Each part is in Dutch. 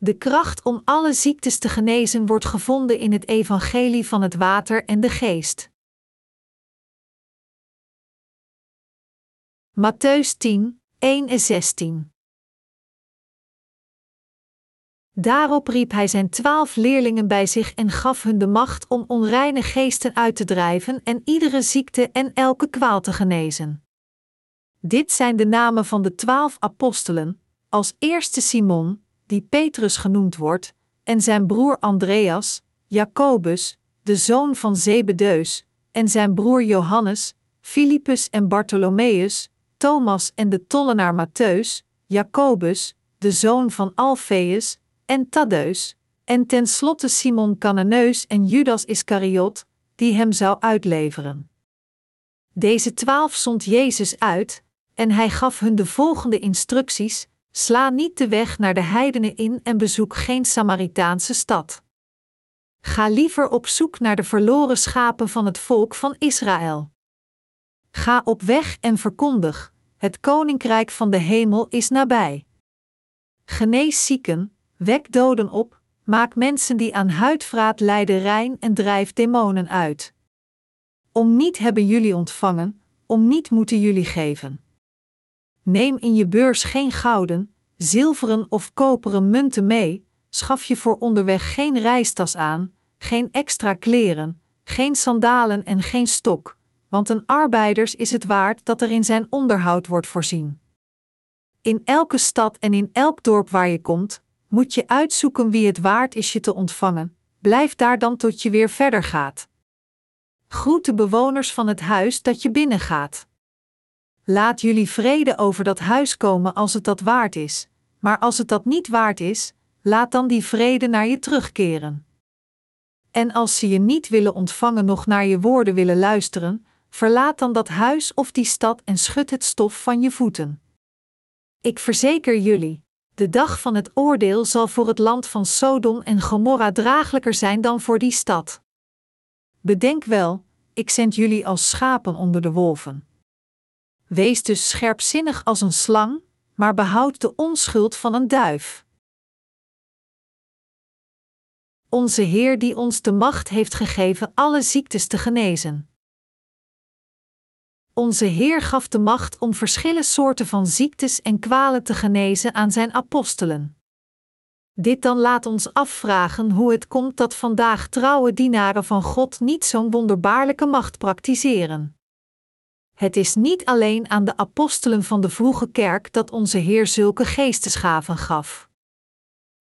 De kracht om alle ziektes te genezen wordt gevonden in het evangelie van het water en de geest. Matthäus 10, 1 en 16 Daarop riep hij zijn twaalf leerlingen bij zich en gaf hun de macht om onreine geesten uit te drijven en iedere ziekte en elke kwaal te genezen. Dit zijn de namen van de twaalf apostelen, als eerste Simon, die Petrus genoemd wordt, en zijn broer Andreas, Jacobus, de zoon van Zebedeus, en zijn broer Johannes, Filippus en Bartholomeus, Thomas en de tollenaar Mattheus, Jacobus, de zoon van Alfeus, en Taddeus, en tenslotte Simon Cananeus en Judas Iscariot, die hem zou uitleveren. Deze twaalf zond Jezus uit, en hij gaf hun de volgende instructies: sla niet de weg naar de heidenen in en bezoek geen Samaritaanse stad. Ga liever op zoek naar de verloren schapen van het volk van Israël. Ga op weg en verkondig: het koninkrijk van de hemel is nabij. Genees zieken, wek doden op, maak mensen die aan huidvraat lijden rein en drijf demonen uit. Om niet hebben jullie ontvangen, om niet moeten jullie geven. Neem in je beurs geen gouden, zilveren of koperen munten mee, schaf je voor onderweg geen reistas aan, geen extra kleren, geen sandalen en geen stok, want een arbeiders is het waard dat er in zijn onderhoud wordt voorzien. In elke stad en in elk dorp waar je komt, moet je uitzoeken wie het waard is je te ontvangen, blijf daar dan tot je weer verder gaat. Groet de bewoners van het huis dat je binnengaat. Laat jullie vrede over dat huis komen als het dat waard is, maar als het dat niet waard is, laat dan die vrede naar je terugkeren. En als ze je niet willen ontvangen, nog naar je woorden willen luisteren, verlaat dan dat huis of die stad en schud het stof van je voeten. Ik verzeker jullie, de dag van het oordeel zal voor het land van Sodom en Gomorra draaglijker zijn dan voor die stad. Bedenk wel, ik zend jullie als schapen onder de wolven. Wees dus scherpzinnig als een slang, maar behoud de onschuld van een duif. Onze Heer die ons de macht heeft gegeven alle ziektes te genezen. Onze Heer gaf de macht om verschillende soorten van ziektes en kwalen te genezen aan zijn apostelen. Dit dan laat ons afvragen hoe het komt dat vandaag trouwe dienaren van God niet zo'n wonderbaarlijke macht praktiseren. Het is niet alleen aan de apostelen van de vroege kerk dat onze Heer zulke geestesgaven gaf.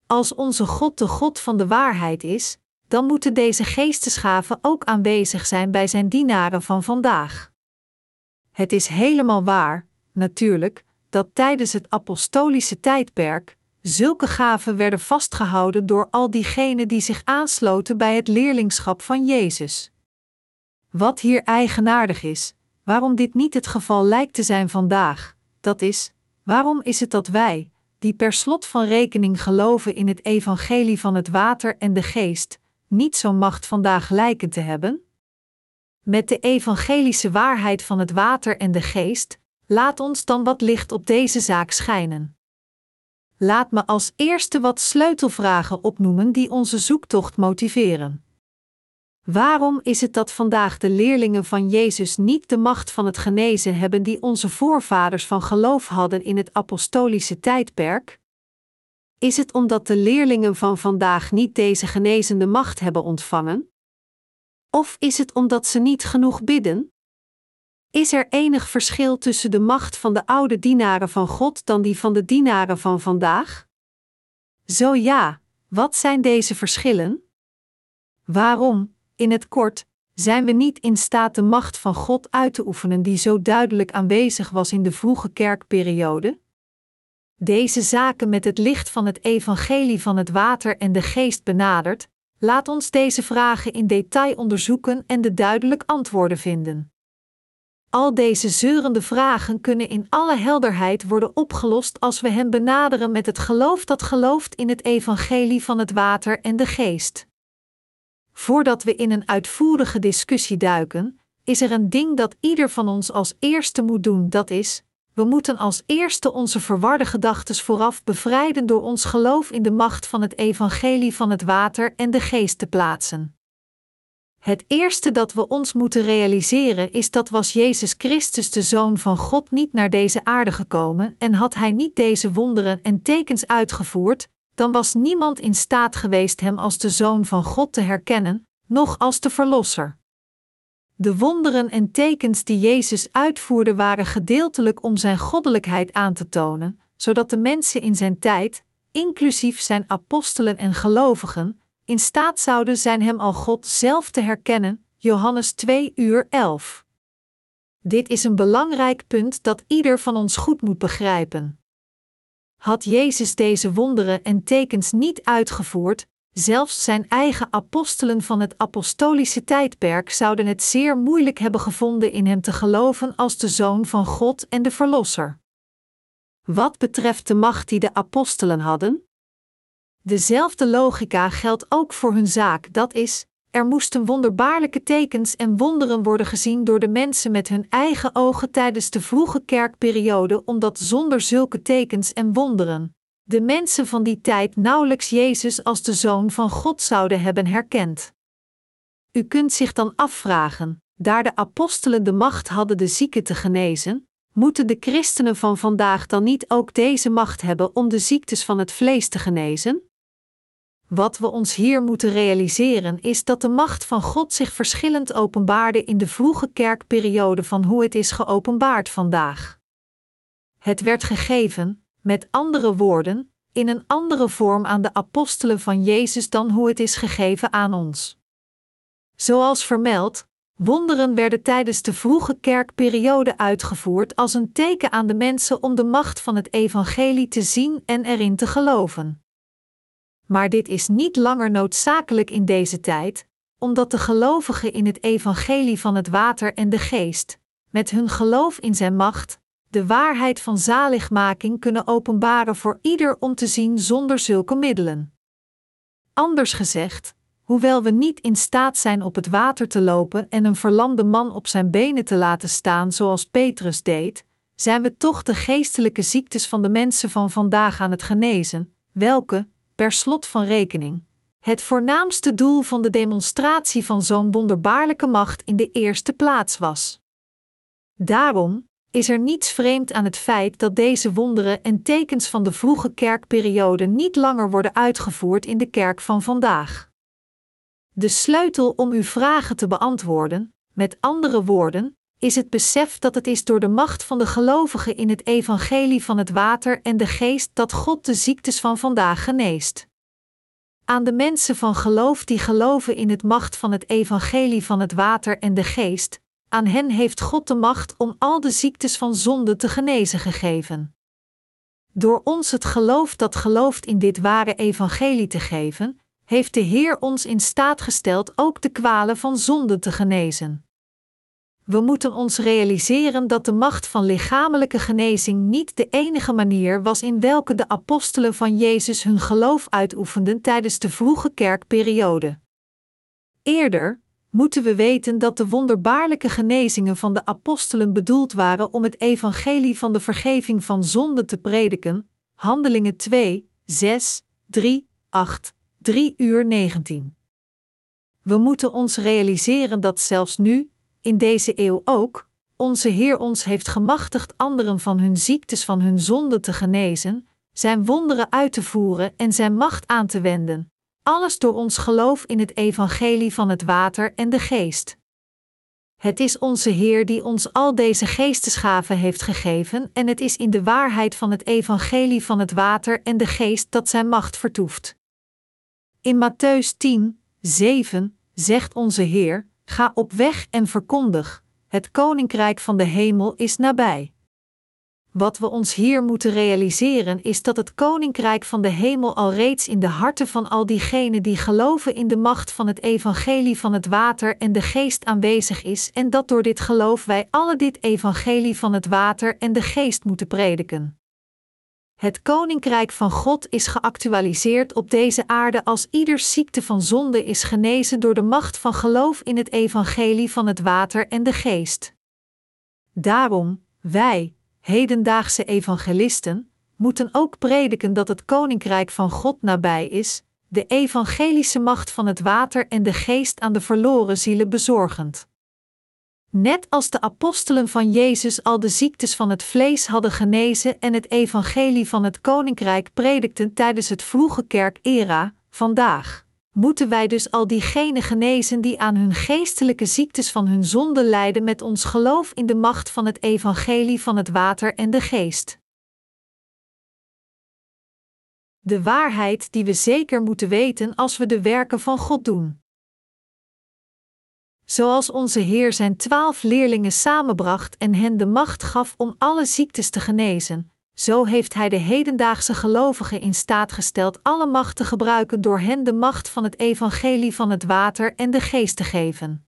Als onze God de God van de waarheid is, dan moeten deze geestesgaven ook aanwezig zijn bij zijn dienaren van vandaag. Het is helemaal waar, natuurlijk, dat tijdens het apostolische tijdperk zulke gaven werden vastgehouden door al diegenen die zich aansloten bij het leerlingschap van Jezus. Wat hier eigenaardig is, waarom dit niet het geval lijkt te zijn vandaag, dat is, waarom is het dat wij, die per slot van rekening geloven in het evangelie van het water en de geest, niet zo'n macht vandaag lijken te hebben? met de evangelische waarheid van het water en de geest, laat ons dan wat licht op deze zaak schijnen. Laat me als eerste wat sleutelvragen opnoemen die onze zoektocht motiveren. Waarom is het dat vandaag de leerlingen van Jezus niet de macht van het genezen hebben die onze voorvaders van geloof hadden in het apostolische tijdperk? Is het omdat de leerlingen van vandaag niet deze genezende macht hebben ontvangen? Of is het omdat ze niet genoeg bidden? Is er enig verschil tussen de macht van de oude dienaren van God dan die van de dienaren van vandaag? Zo ja, wat zijn deze verschillen? Waarom, in het kort, zijn we niet in staat de macht van God uit te oefenen die zo duidelijk aanwezig was in de vroege kerkperiode? Deze zaken met het licht van het evangelie van het water en de geest benaderd, Laat ons deze vragen in detail onderzoeken en de duidelijk antwoorden vinden. Al deze zeurende vragen kunnen in alle helderheid worden opgelost als we Hem benaderen met het geloof dat gelooft in het evangelie van het water en de geest. Voordat we in een uitvoerige discussie duiken, is er een ding dat ieder van ons als eerste moet doen, dat is: we moeten als eerste onze verwarde gedachten vooraf bevrijden door ons geloof in de macht van het evangelie van het water en de geest te plaatsen. Het eerste dat we ons moeten realiseren is dat was Jezus Christus de Zoon van God niet naar deze aarde gekomen en had Hij niet deze wonderen en tekens uitgevoerd, dan was niemand in staat geweest Hem als de Zoon van God te herkennen, noch als de Verlosser. De wonderen en tekens die Jezus uitvoerde waren gedeeltelijk om Zijn goddelijkheid aan te tonen, zodat de mensen in Zijn tijd, inclusief Zijn apostelen en gelovigen, in staat zouden zijn Hem al God zelf te herkennen. Johannes 2 uur 11. Dit is een belangrijk punt dat ieder van ons goed moet begrijpen. Had Jezus deze wonderen en tekens niet uitgevoerd, zelfs zijn eigen apostelen van het apostolische tijdperk zouden het zeer moeilijk hebben gevonden in hem te geloven als de zoon van God en de Verlosser. Wat betreft de macht die de apostelen hadden, Dezelfde logica geldt ook voor hun zaak, dat is, er moesten wonderbaarlijke tekens en wonderen worden gezien door de mensen met hun eigen ogen tijdens de vroege kerkperiode, omdat zonder zulke tekens en wonderen de mensen van die tijd nauwelijks Jezus als de Zoon van God zouden hebben herkend. U kunt zich dan afvragen, daar de apostelen de macht hadden de zieken te genezen, moeten de christenen van vandaag dan niet ook deze macht hebben om de ziektes van het vlees te genezen? Wat we ons hier moeten realiseren is dat de macht van God zich verschillend openbaarde in de vroege kerkperiode van hoe het is geopenbaard vandaag. Het werd gegeven, met andere woorden, in een andere vorm aan de apostelen van Jezus dan hoe het is gegeven aan ons. Zoals vermeld, wonderen werden tijdens de vroege kerkperiode uitgevoerd als een teken aan de mensen om de macht van het evangelie te zien en erin te geloven. Maar dit is niet langer noodzakelijk in deze tijd, omdat de gelovigen in het evangelie van het water en de geest, met hun geloof in zijn macht, de waarheid van zaligmaking kunnen openbaren voor ieder om te zien zonder zulke middelen. Anders gezegd, hoewel we niet in staat zijn op het water te lopen en een verlamde man op zijn benen te laten staan zoals Petrus deed, zijn we toch de geestelijke ziektes van de mensen van vandaag aan het genezen, welke, per slot van rekening, het voornaamste doel van de demonstratie van zo'n wonderbaarlijke macht in de eerste plaats was. Daarom is er niets vreemd aan het feit dat deze wonderen en tekens van de vroege kerkperiode niet langer worden uitgevoerd in de kerk van vandaag. De sleutel om uw vragen te beantwoorden, met andere woorden, is het besef dat het is door de macht van de gelovigen in het evangelie van het water en de geest dat God de ziektes van vandaag geneest. Aan de mensen van geloof die geloven in het macht van het evangelie van het water en de geest, aan hen heeft God de macht om al de ziektes van zonde te genezen gegeven. Door ons het geloof dat gelooft in dit ware evangelie te geven, heeft de Heer ons in staat gesteld ook de kwalen van zonde te genezen we moeten ons realiseren dat de macht van lichamelijke genezing niet de enige manier was in welke de apostelen van Jezus hun geloof uitoefenden tijdens de vroege kerkperiode. Eerder moeten we weten dat de wonderbaarlijke genezingen van de apostelen bedoeld waren om het evangelie van de vergeving van zonde te prediken. Handelingen 2, 6, 3, 8, 3 uur 19. We moeten ons realiseren dat zelfs nu, in deze eeuw ook, onze Heer ons heeft gemachtigd anderen van hun ziektes van hun zonde te genezen, zijn wonderen uit te voeren en zijn macht aan te wenden, alles door ons geloof in het evangelie van het water en de geest. Het is onze Heer die ons al deze geestesgaven heeft gegeven en het is in de waarheid van het evangelie van het water en de geest dat zijn macht vertoeft. In Matthäus 10, 7 zegt onze Heer: Ga op weg en verkondig: het koninkrijk van de hemel is nabij. Wat we ons hier moeten realiseren is dat het koninkrijk van de hemel al reeds in de harten van al diegenen die geloven in de macht van het evangelie van het water en de geest aanwezig is en dat door dit geloof wij alle dit evangelie van het water en de geest moeten prediken. Het koninkrijk van God is geactualiseerd op deze aarde als ieder ziekte van zonde is genezen door de macht van geloof in het evangelie van het water en de geest. Daarom, wij, Hedendaagse evangelisten moeten ook prediken dat het koninkrijk van God nabij is, de evangelische macht van het water en de geest aan de verloren zielen bezorgend. Net als de apostelen van Jezus al de ziektes van het vlees hadden genezen en het evangelie van het koninkrijk predikten tijdens het vroege kerkera, vandaag moeten wij dus al diegenen genezen die aan hun geestelijke ziektes van hun zonde lijden met ons geloof in de macht van het evangelie van het water en de geest. De waarheid die we zeker moeten weten als we de werken van God doen. Zoals onze Heer zijn twaalf leerlingen samenbracht en hen de macht gaf om alle ziektes te genezen, zo heeft Hij de hedendaagse gelovigen in staat gesteld alle macht te gebruiken door hen de macht van het evangelie van het water en de geest te geven.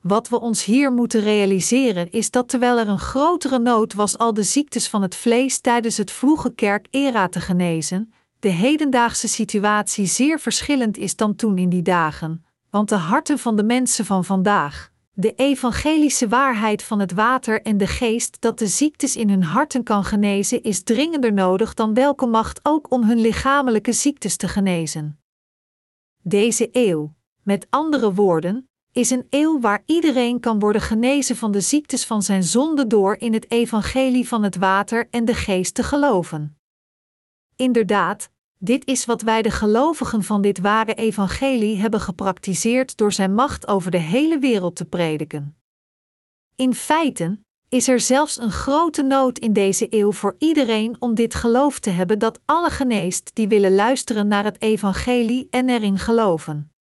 Wat we ons hier moeten realiseren is dat terwijl er een grotere nood was al de ziektes van het vlees tijdens het vroege kerk-era te genezen, de hedendaagse situatie zeer verschillend is dan toen in die dagen, want de harten van de mensen van vandaag, de evangelische waarheid van het water en de geest dat de ziektes in hun harten kan genezen, is dringender nodig dan welke macht ook om hun lichamelijke ziektes te genezen. Deze eeuw, met andere woorden, is een eeuw waar iedereen kan worden genezen van de ziektes van zijn zonde door in het evangelie van het water en de geest te geloven. Inderdaad, dit is wat wij de gelovigen van dit ware evangelie hebben gepraktiseerd door zijn macht over de hele wereld te prediken. In feite is er zelfs een grote nood in deze eeuw voor iedereen om dit geloof te hebben dat alle geneest die willen luisteren naar het evangelie en erin geloven.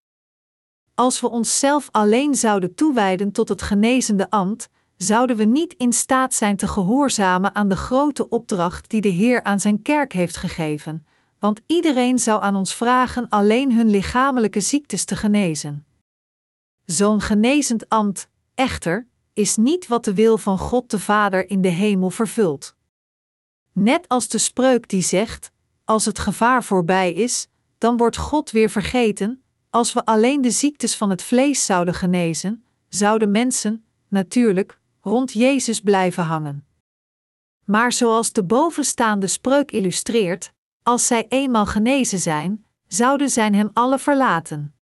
Als we onszelf alleen zouden toewijden tot het genezende ambt, zouden we niet in staat zijn te gehoorzamen aan de grote opdracht die de Heer aan zijn kerk heeft gegeven, want iedereen zou aan ons vragen alleen hun lichamelijke ziektes te genezen. Zo'n genezend ambt, echter, is niet wat de wil van God de Vader in de hemel vervult. Net als de spreuk die zegt: Als het gevaar voorbij is, dan wordt God weer vergeten. Als we alleen de ziektes van het vlees zouden genezen, zouden mensen, natuurlijk, rond Jezus blijven hangen. Maar zoals de bovenstaande spreuk illustreert, als zij eenmaal genezen zijn, zouden zij hem alle verlaten.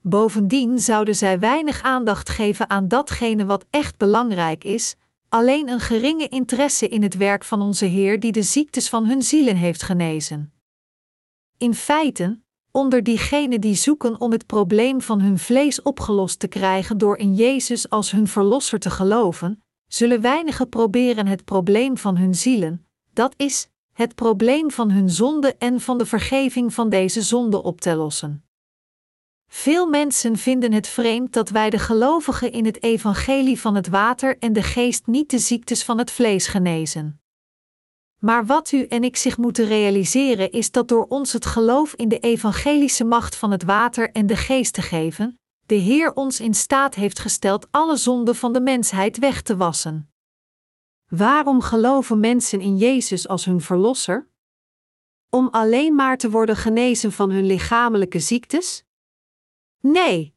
Bovendien zouden zij weinig aandacht geven aan datgene wat echt belangrijk is, alleen een geringe interesse in het werk van onze Heer die de ziektes van hun zielen heeft genezen. In feite, onder diegenen die zoeken om het probleem van hun vlees opgelost te krijgen door in Jezus als hun verlosser te geloven, zullen weinigen proberen het probleem van hun zielen, dat is, het probleem van hun zonde en van de vergeving van deze zonde op te lossen. Veel mensen vinden het vreemd dat wij de gelovigen in het evangelie van het water en de geest niet de ziektes van het vlees genezen. Maar wat u en ik zich moeten realiseren is dat door ons het geloof in de evangelische macht van het water en de geest te geven, de Heer ons in staat heeft gesteld alle zonden van de mensheid weg te wassen. Waarom geloven mensen in Jezus als hun verlosser? Om alleen maar te worden genezen van hun lichamelijke ziektes? Nee.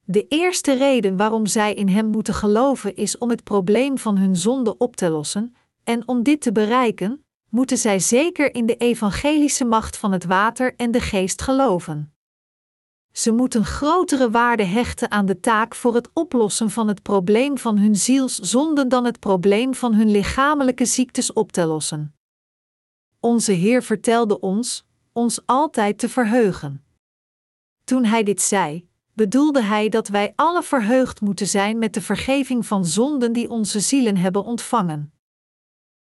De eerste reden waarom zij in Hem moeten geloven is om het probleem van hun zonde op te lossen, en om dit te bereiken, moeten zij zeker in de evangelische macht van het water en de geest geloven. Ze moeten grotere waarde hechten aan de taak voor het oplossen van het probleem van hun zielszonden dan het probleem van hun lichamelijke ziektes op te lossen. Onze Heer vertelde ons ons altijd te verheugen. Toen Hij dit zei, bedoelde Hij dat wij alle verheugd moeten zijn met de vergeving van zonden die onze zielen hebben ontvangen.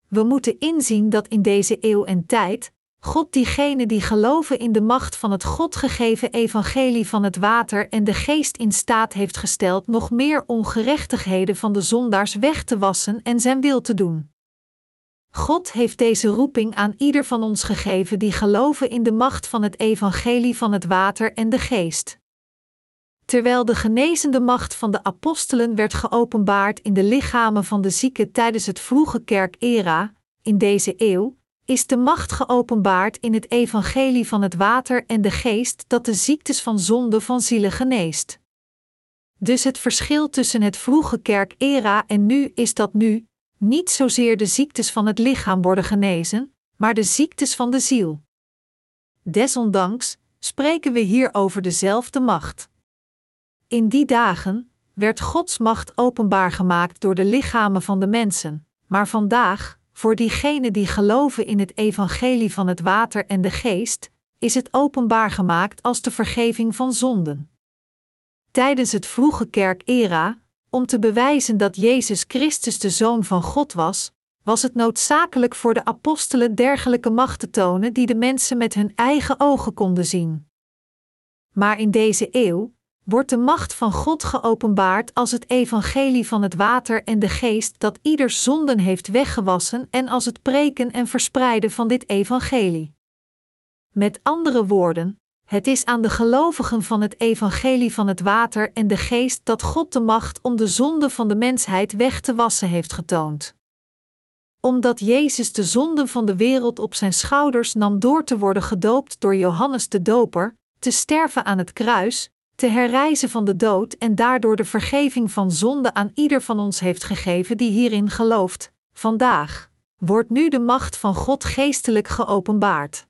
We moeten inzien dat in deze eeuw en tijd God diegenen die geloven in de macht van het God gegeven evangelie van het water en de geest in staat heeft gesteld nog meer ongerechtigheden van de zondaars weg te wassen en zijn wil te doen. God heeft deze roeping aan ieder van ons gegeven die geloven in de macht van het evangelie van het water en de geest. Terwijl de genezende macht van de apostelen werd geopenbaard in de lichamen van de zieken tijdens het vroege kerkera, in deze eeuw, is de macht geopenbaard in het evangelie van het water en de geest dat de ziektes van zonde van zielen geneest. Dus het verschil tussen het vroege kerkera en nu is dat nu, niet zozeer de ziektes van het lichaam worden genezen, maar de ziektes van de ziel. Desondanks spreken we hier over dezelfde macht. In die dagen werd Gods macht openbaar gemaakt door de lichamen van de mensen, maar vandaag, voor diegenen die geloven in het evangelie van het water en de geest, is het openbaar gemaakt als de vergeving van zonden. Tijdens het vroege kerkera, om te bewijzen dat Jezus Christus de Zoon van God was, was het noodzakelijk voor de apostelen dergelijke macht te tonen die de mensen met hun eigen ogen konden zien. Maar in deze eeuw wordt de macht van God geopenbaard als het evangelie van het water en de geest dat ieder zonden heeft weggewassen en als het preken en verspreiden van dit evangelie. Met andere woorden, het is aan de gelovigen van het evangelie van het water en de geest dat God de macht om de zonde van de mensheid weg te wassen heeft getoond. Omdat Jezus de zonden van de wereld op zijn schouders nam door te worden gedoopt door Johannes de Doper, te sterven aan het kruis, te herrijzen van de dood en daardoor de vergeving van zonde aan ieder van ons heeft gegeven die hierin gelooft. Vandaag wordt nu de macht van God geestelijk geopenbaard.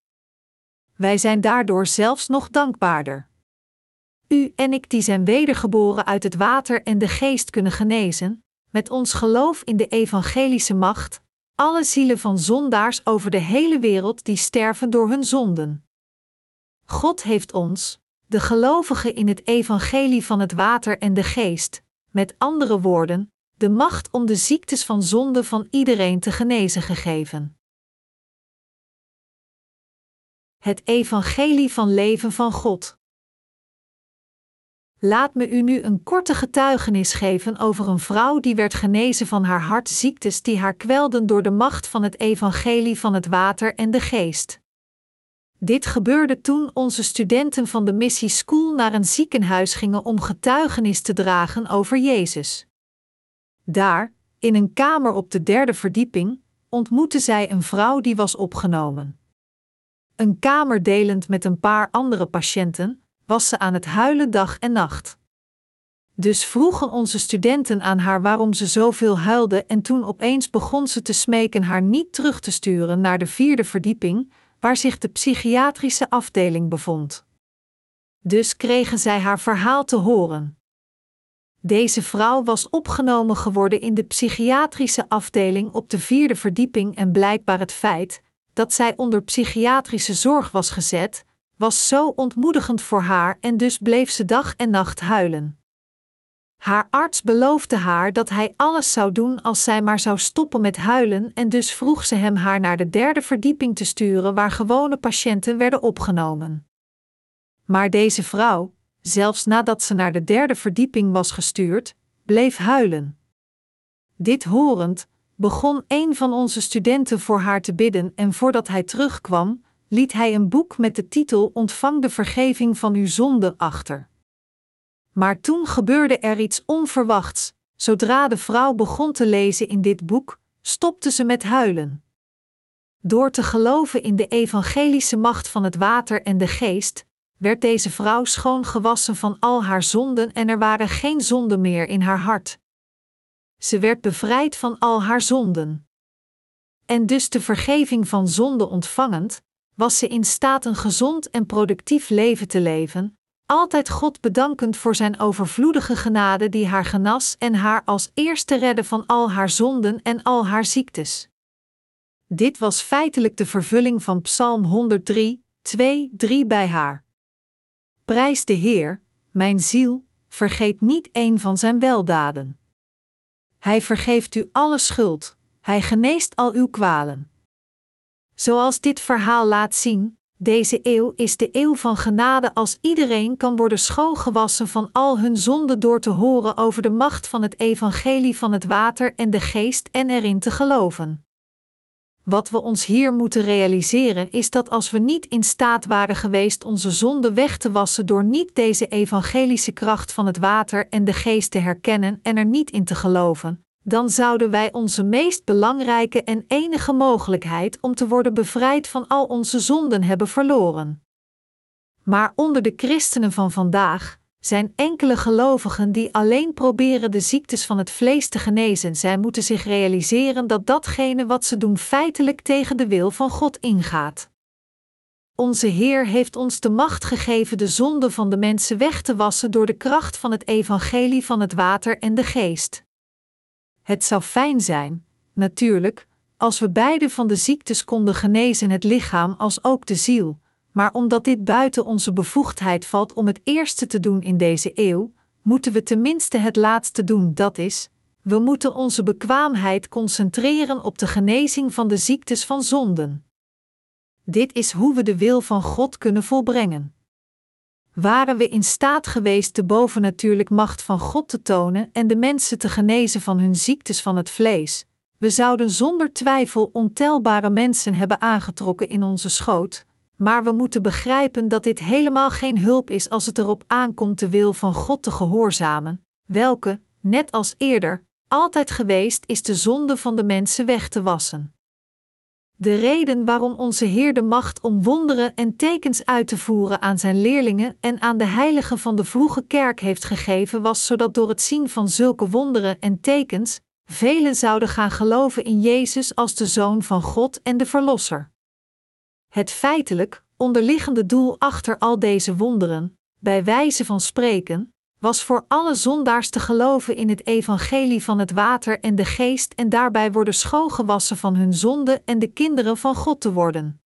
Wij zijn daardoor zelfs nog dankbaarder. U en ik die zijn wedergeboren uit het water en de geest kunnen genezen, met ons geloof in de evangelische macht, alle zielen van zondaars over de hele wereld die sterven door hun zonden. God heeft ons, de gelovigen in het evangelie van het water en de geest, met andere woorden, de macht om de ziektes van zonde van iedereen te genezen gegeven. Het evangelie van leven van God. Laat me u nu een korte getuigenis geven over een vrouw die werd genezen van haar hartziektes die haar kwelden door de macht van het evangelie van het water en de geest. Dit gebeurde toen onze studenten van de Missie School naar een ziekenhuis gingen om getuigenis te dragen over Jezus. Daar, in een kamer op de derde verdieping, ontmoette zij een vrouw die was opgenomen. Een kamer delend met een paar andere patiënten, was ze aan het huilen dag en nacht. Dus vroegen onze studenten aan haar waarom ze zoveel huilde, en toen opeens begon ze te smeken haar niet terug te sturen naar de vierde verdieping, waar zich de psychiatrische afdeling bevond. Dus kregen zij haar verhaal te horen. Deze vrouw was opgenomen geworden in de psychiatrische afdeling op de vierde verdieping en blijkbaar het feit dat zij onder psychiatrische zorg was gezet, was zo ontmoedigend voor haar en dus bleef ze dag en nacht huilen. Haar arts beloofde haar dat hij alles zou doen als zij maar zou stoppen met huilen, en dus vroeg ze hem haar naar de derde verdieping te sturen waar gewone patiënten werden opgenomen. Maar deze vrouw, zelfs nadat ze naar de derde verdieping was gestuurd, bleef huilen. Dit horend, begon een van onze studenten voor haar te bidden en voordat hij terugkwam, liet hij een boek met de titel Ontvang de vergeving van uw zonde achter. Maar toen gebeurde er iets onverwachts. Zodra de vrouw begon te lezen in dit boek, stopte ze met huilen. Door te geloven in de evangelische macht van het water en de geest, werd deze vrouw schoongewassen van al haar zonden en er waren geen zonden meer in haar hart. Ze werd bevrijd van al haar zonden. En dus de vergeving van zonde ontvangend, was ze in staat een gezond en productief leven te leven, altijd God bedankend voor zijn overvloedige genade die haar genas en haar als eerste redde van al haar zonden en al haar ziektes. Dit was feitelijk de vervulling van Psalm 103, 2, 3 bij haar. Prijs de Heer, mijn ziel, vergeet niet een van zijn weldaden. Hij vergeeft u alle schuld, hij geneest al uw kwalen. Zoals dit verhaal laat zien, deze eeuw is de eeuw van genade als iedereen kan worden schoongewassen van al hun zonden door te horen over de macht van het evangelie van het water en de geest en erin te geloven. Wat we ons hier moeten realiseren is dat als we niet in staat waren geweest onze zonde weg te wassen door niet deze evangelische kracht van het water en de geest te herkennen en er niet in te geloven, dan zouden wij onze meest belangrijke en enige mogelijkheid om te worden bevrijd van al onze zonden hebben verloren. Maar onder de christenen van vandaag zijn enkele gelovigen die alleen proberen de ziektes van het vlees te genezen. Zij moeten zich realiseren dat datgene wat ze doen feitelijk tegen de wil van God ingaat. Onze Heer heeft ons de macht gegeven de zonde van de mensen weg te wassen door de kracht van het evangelie van het water en de geest. Het zou fijn zijn, natuurlijk, als we beide van de ziektes konden genezen, het lichaam als ook de ziel, maar omdat dit buiten onze bevoegdheid valt om het eerste te doen in deze eeuw, moeten we tenminste het laatste doen, dat is, we moeten onze bekwaamheid concentreren op de genezing van de ziektes van zonden. Dit is hoe we de wil van God kunnen volbrengen. Waren we in staat geweest de bovennatuurlijk macht van God te tonen en de mensen te genezen van hun ziektes van het vlees, we zouden zonder twijfel ontelbare mensen hebben aangetrokken in onze schoot, maar we moeten begrijpen dat dit helemaal geen hulp is als het erop aankomt de wil van God te gehoorzamen, welke, net als eerder, altijd geweest is de zonde van de mensen weg te wassen. De reden waarom onze Heer de macht om wonderen en tekens uit te voeren aan zijn leerlingen en aan de heiligen van de vroege kerk heeft gegeven, was zodat door het zien van zulke wonderen en tekens, velen zouden gaan geloven in Jezus als de Zoon van God en de Verlosser. Het feitelijk, onderliggende doel achter al deze wonderen, bij wijze van spreken, was voor alle zondaars te geloven in het evangelie van het water en de geest en daarbij worden schoongewassen van hun zonde en de kinderen van God te worden.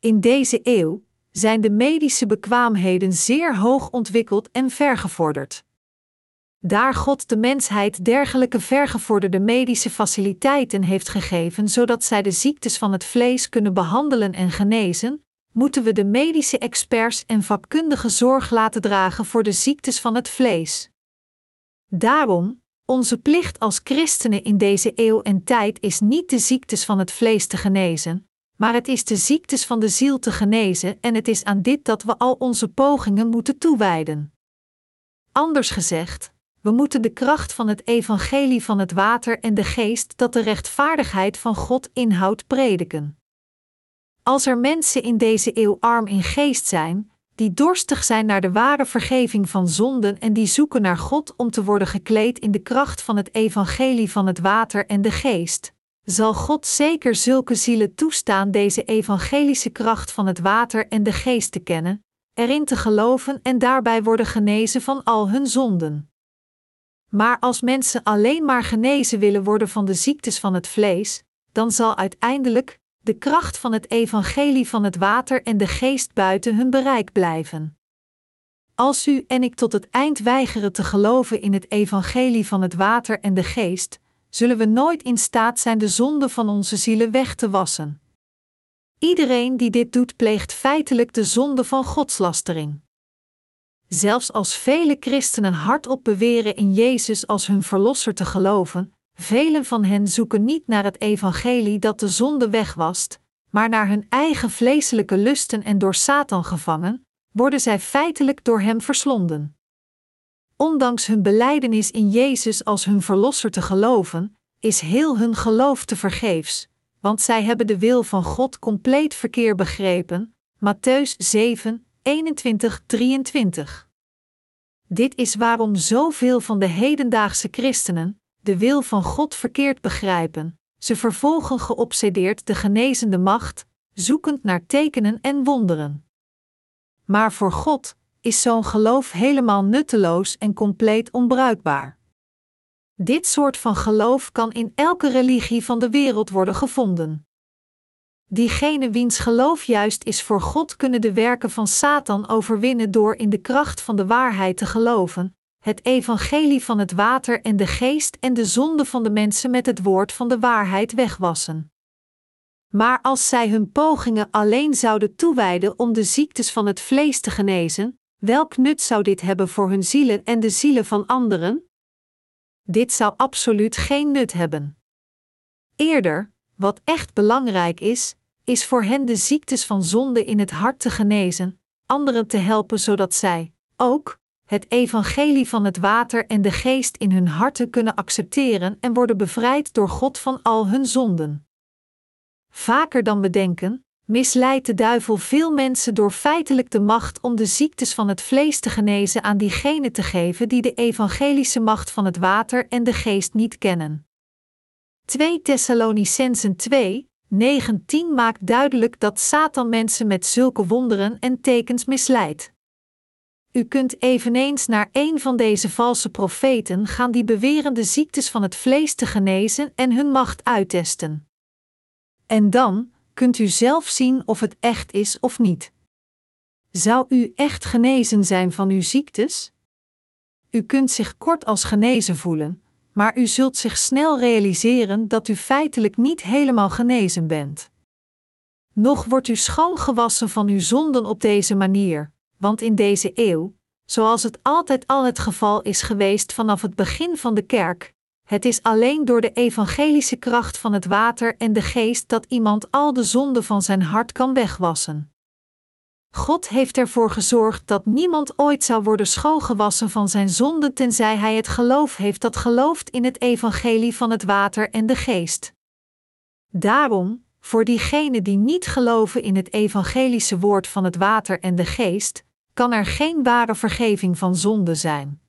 In deze eeuw zijn de medische bekwaamheden zeer hoog ontwikkeld en vergevorderd. Daar God de mensheid dergelijke vergevorderde medische faciliteiten heeft gegeven zodat zij de ziektes van het vlees kunnen behandelen en genezen, moeten we de medische experts en vakkundige zorg laten dragen voor de ziektes van het vlees. Daarom, onze plicht als christenen in deze eeuw en tijd is niet de ziektes van het vlees te genezen, maar het is de ziektes van de ziel te genezen en het is aan dit dat we al onze pogingen moeten toewijden. Anders gezegd, we moeten de kracht van het evangelie van het water en de geest dat de rechtvaardigheid van God inhoudt prediken. Als er mensen in deze eeuw arm in geest zijn, die dorstig zijn naar de ware vergeving van zonden en die zoeken naar God om te worden gekleed in de kracht van het evangelie van het water en de geest, zal God zeker zulke zielen toestaan deze evangelische kracht van het water en de geest te kennen, erin te geloven en daarbij worden genezen van al hun zonden. Maar als mensen alleen maar genezen willen worden van de ziektes van het vlees, dan zal uiteindelijk de kracht van het evangelie van het water en de geest buiten hun bereik blijven. Als u en ik tot het eind weigeren te geloven in het evangelie van het water en de geest, zullen we nooit in staat zijn de zonde van onze zielen weg te wassen. Iedereen die dit doet, pleegt feitelijk de zonde van godslastering. Zelfs als vele christenen hardop beweren in Jezus als hun verlosser te geloven, velen van hen zoeken niet naar het evangelie dat de zonde wegwast, maar naar hun eigen vleeselijke lusten en door Satan gevangen, worden zij feitelijk door hem verslonden. Ondanks hun belijdenis in Jezus als hun verlosser te geloven, is heel hun geloof te vergeefs, want zij hebben de wil van God compleet verkeerd begrepen. Matthäus 7, 21-23. Dit is waarom zoveel van de hedendaagse christenen de wil van God verkeerd begrijpen. Ze vervolgen geobsedeerd de genezende macht, zoekend naar tekenen en wonderen. Maar voor God is zo'n geloof helemaal nutteloos en compleet onbruikbaar. Dit soort van geloof kan in elke religie van de wereld worden gevonden. Diegene wiens geloof juist is voor God kunnen de werken van Satan overwinnen door in de kracht van de waarheid te geloven, het evangelie van het water en de geest en de zonde van de mensen met het woord van de waarheid wegwassen. Maar als zij hun pogingen alleen zouden toewijden om de ziektes van het vlees te genezen, welk nut zou dit hebben voor hun zielen en de zielen van anderen? Dit zou absoluut geen nut hebben. Eerder, wat echt belangrijk is, is voor hen de ziektes van zonde in het hart te genezen, anderen te helpen zodat zij, ook, het evangelie van het water en de geest in hun harten kunnen accepteren en worden bevrijd door God van al hun zonden. Vaker dan we denken, misleidt de duivel veel mensen door feitelijk de macht om de ziektes van het vlees te genezen aan diegenen te geven die de evangelische macht van het water en de geest niet kennen. 2 Thessalonicensen 2, 19 maakt duidelijk dat Satan mensen met zulke wonderen en tekens misleidt. U kunt eveneens naar een van deze valse profeten gaan die beweren de ziektes van het vlees te genezen en hun macht uittesten. En dan kunt u zelf zien of het echt is of niet. Zou u echt genezen zijn van uw ziektes? U kunt zich kort als genezen voelen, maar u zult zich snel realiseren dat u feitelijk niet helemaal genezen bent. Nog wordt u schoongewassen van uw zonden op deze manier, want in deze eeuw, zoals het altijd al het geval is geweest vanaf het begin van de kerk, het is alleen door de evangelische kracht van het water en de geest dat iemand al de zonden van zijn hart kan wegwassen. God heeft ervoor gezorgd dat niemand ooit zou worden schoongewassen van zijn zonden tenzij hij het geloof heeft dat gelooft in het evangelie van het water en de geest. Daarom, voor diegenen die niet geloven in het evangelische woord van het water en de geest, kan er geen ware vergeving van zonde zijn.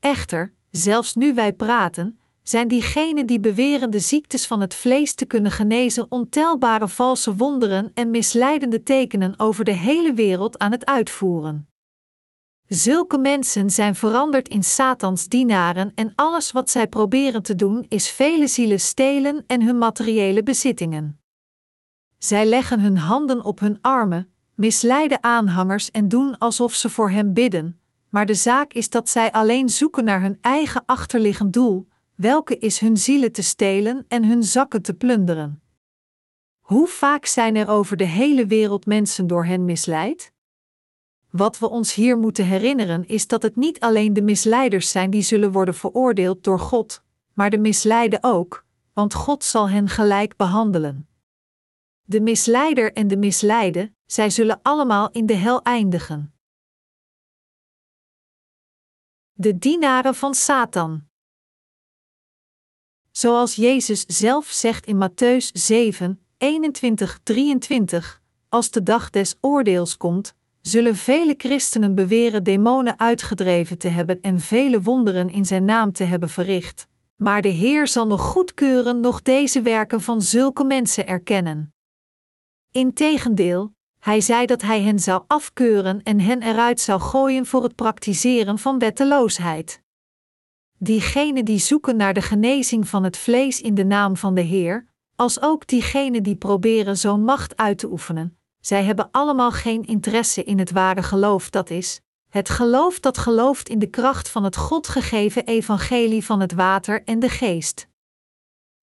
Echter, zelfs nu wij praten, zijn diegenen die beweren de ziektes van het vlees te kunnen genezen ontelbare valse wonderen en misleidende tekenen over de hele wereld aan het uitvoeren. Zulke mensen zijn veranderd in Satans dienaren en alles wat zij proberen te doen is vele zielen stelen en hun materiële bezittingen. Zij leggen hun handen op hun armen, misleiden aanhangers en doen alsof ze voor hem bidden, maar de zaak is dat zij alleen zoeken naar hun eigen achterliggend doel, welke is hun zielen te stelen en hun zakken te plunderen. Hoe vaak zijn er over de hele wereld mensen door hen misleid? Wat we ons hier moeten herinneren is dat het niet alleen de misleiders zijn die zullen worden veroordeeld door God, maar de misleiden ook, want God zal hen gelijk behandelen. De misleider en de misleide, zij zullen allemaal in de hel eindigen. De dienaren van Satan. Zoals Jezus zelf zegt in Matthäus 7, 21, 23, als de dag des oordeels komt, zullen vele christenen beweren demonen uitgedreven te hebben en vele wonderen in zijn naam te hebben verricht. Maar de Heer zal nog goedkeuren nog deze werken van zulke mensen erkennen. Integendeel, hij zei dat hij hen zou afkeuren en hen eruit zou gooien voor het praktiseren van wetteloosheid. Diegenen die zoeken naar de genezing van het vlees in de naam van de Heer, als ook diegenen die proberen zo'n macht uit te oefenen, zij hebben allemaal geen interesse in het ware geloof dat is, het geloof dat gelooft in de kracht van het God gegeven evangelie van het water en de geest.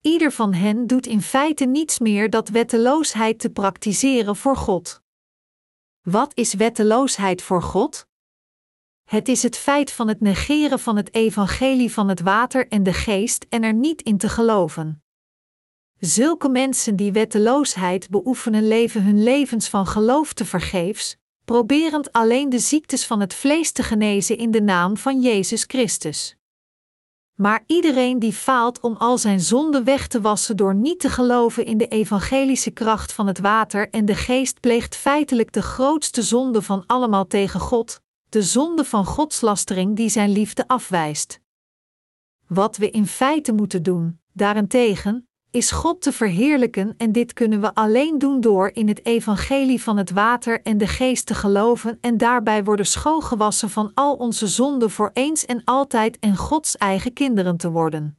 Ieder van hen doet in feite niets meer dan wetteloosheid te praktiseren voor God. Wat is wetteloosheid voor God? Het is het feit van het negeren van het evangelie van het water en de geest en er niet in te geloven. Zulke mensen die wetteloosheid beoefenen leven hun levens van geloof te vergeefs, proberend alleen de ziektes van het vlees te genezen in de naam van Jezus Christus. Maar iedereen die faalt om al zijn zonden weg te wassen door niet te geloven in de evangelische kracht van het water en de geest pleegt feitelijk de grootste zonde van allemaal tegen God, de zonde van godslastering die zijn liefde afwijst. Wat we in feite moeten doen, daarentegen, is God te verheerlijken en dit kunnen we alleen doen door in het evangelie van het water en de geest te geloven en daarbij worden schoongewassen van al onze zonden voor eens en altijd en Gods eigen kinderen te worden.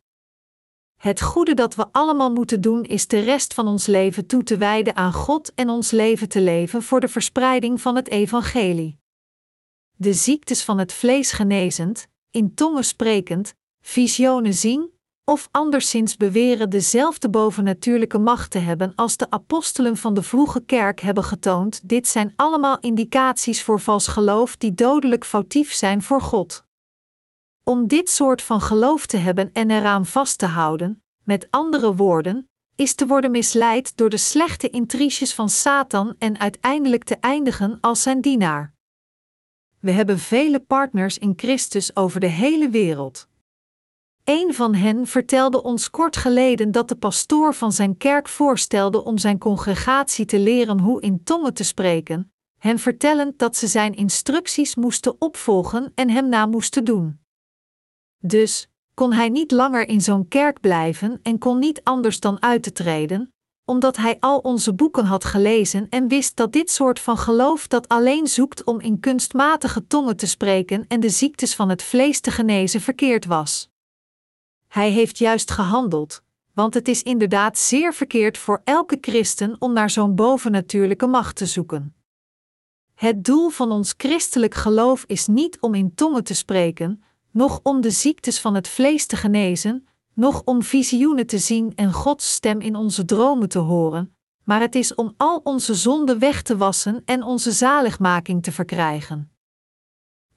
Het goede dat we allemaal moeten doen is de rest van ons leven toe te wijden aan God en ons leven te leven voor de verspreiding van het evangelie. De ziektes van het vlees genezend, in tongen sprekend, visionen zien, of anderszins beweren dezelfde bovennatuurlijke macht te hebben als de apostelen van de vroege kerk hebben getoond, dit zijn allemaal indicaties voor vals geloof die dodelijk foutief zijn voor God. Om dit soort van geloof te hebben en eraan vast te houden, met andere woorden, is te worden misleid door de slechte intriges van Satan en uiteindelijk te eindigen als zijn dienaar. We hebben vele partners in Christus over de hele wereld. Een van hen vertelde ons kort geleden dat de pastoor van zijn kerk voorstelde om zijn congregatie te leren hoe in tongen te spreken, hen vertellend dat ze zijn instructies moesten opvolgen en hem na moesten doen. Dus kon hij niet langer in zo'n kerk blijven en kon niet anders dan uit te treden, omdat hij al onze boeken had gelezen en wist dat dit soort van geloof dat alleen zoekt om in kunstmatige tongen te spreken en de ziektes van het vlees te genezen verkeerd was. Hij heeft juist gehandeld, want het is inderdaad zeer verkeerd voor elke christen om naar zo'n bovennatuurlijke macht te zoeken. Het doel van ons christelijk geloof is niet om in tongen te spreken, noch om de ziektes van het vlees te genezen, noch om visioenen te zien en Gods stem in onze dromen te horen, maar het is om al onze zonden weg te wassen en onze zaligmaking te verkrijgen.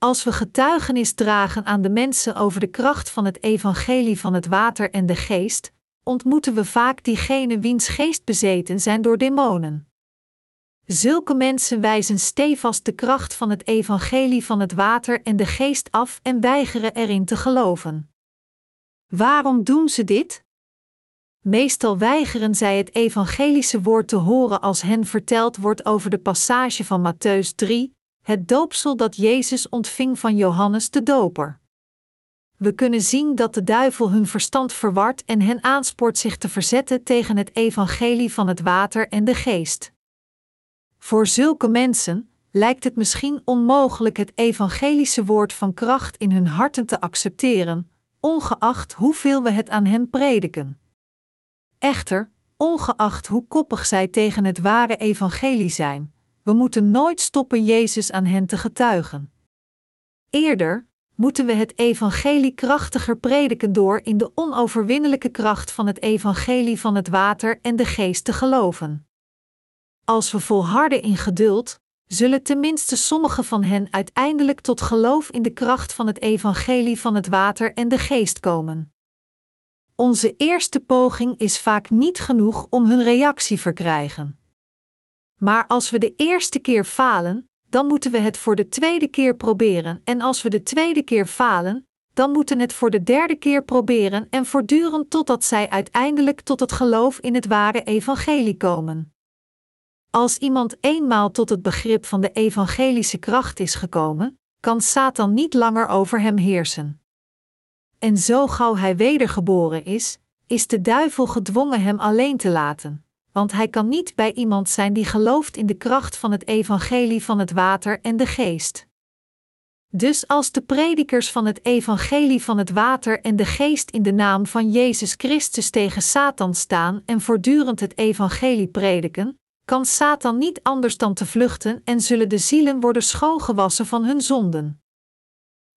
Als we getuigenis dragen aan de mensen over de kracht van het evangelie van het water en de geest, ontmoeten we vaak diegenen wiens geest bezeten zijn door demonen. Zulke mensen wijzen stevast de kracht van het evangelie van het water en de geest af en weigeren erin te geloven. Waarom doen ze dit? Meestal weigeren zij het evangelische woord te horen als hen verteld wordt over de passage van Matthäus 3, het doopsel dat Jezus ontving van Johannes de Doper. We kunnen zien dat de duivel hun verstand verwart en hen aanspoort zich te verzetten tegen het evangelie van het water en de geest. Voor zulke mensen lijkt het misschien onmogelijk het evangelische woord van kracht in hun harten te accepteren, ongeacht hoeveel we het aan hen prediken. Echter, ongeacht hoe koppig zij tegen het ware evangelie zijn, we moeten nooit stoppen Jezus aan hen te getuigen. Eerder moeten we het evangelie krachtiger prediken door in de onoverwinnelijke kracht van het evangelie van het water en de geest te geloven. Als we volharden in geduld, zullen tenminste sommige van hen uiteindelijk tot geloof in de kracht van het evangelie van het water en de geest komen. Onze eerste poging is vaak niet genoeg om hun reactie verkrijgen. Maar als we de eerste keer falen, dan moeten we het voor de tweede keer proberen, en als we de tweede keer falen, dan moeten het voor de derde keer proberen en voortdurend totdat zij uiteindelijk tot het geloof in het ware evangelie komen. Als iemand eenmaal tot het begrip van de evangelische kracht is gekomen, kan Satan niet langer over hem heersen. En zo gauw hij wedergeboren is, is de duivel gedwongen hem alleen te laten, want hij kan niet bij iemand zijn die gelooft in de kracht van het evangelie van het water en de geest. Dus als de predikers van het evangelie van het water en de geest in de naam van Jezus Christus tegen Satan staan en voortdurend het evangelie prediken, kan Satan niet anders dan te vluchten en zullen de zielen worden schoongewassen van hun zonden.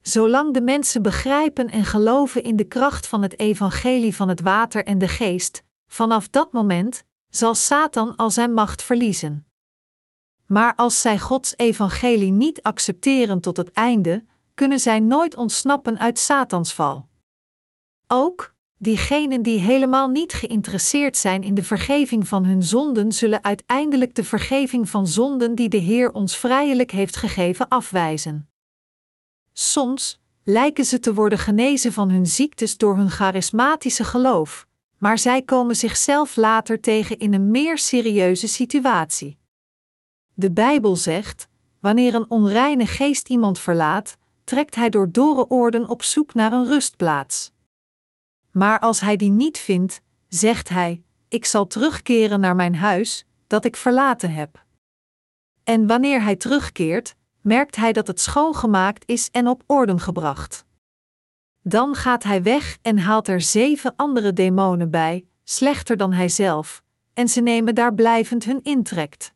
Zolang de mensen begrijpen en geloven in de kracht van het evangelie van het water en de geest, vanaf dat moment zal Satan al zijn macht verliezen. Maar als zij Gods evangelie niet accepteren tot het einde, kunnen zij nooit ontsnappen uit Satans val. Ook, diegenen die helemaal niet geïnteresseerd zijn in de vergeving van hun zonden, zullen uiteindelijk de vergeving van zonden die de Heer ons vrijelijk heeft gegeven afwijzen. Soms lijken ze te worden genezen van hun ziektes door hun charismatische geloof, maar zij komen zichzelf later tegen in een meer serieuze situatie. De Bijbel zegt: wanneer een onreine geest iemand verlaat, trekt hij door dorre oorden op zoek naar een rustplaats. Maar als hij die niet vindt, zegt hij: Ik zal terugkeren naar mijn huis, dat ik verlaten heb. En wanneer hij terugkeert, merkt hij dat het schoongemaakt is en op orde gebracht. Dan gaat hij weg en haalt er zeven andere demonen bij, slechter dan hij zelf, en ze nemen daar blijvend hun intrekt.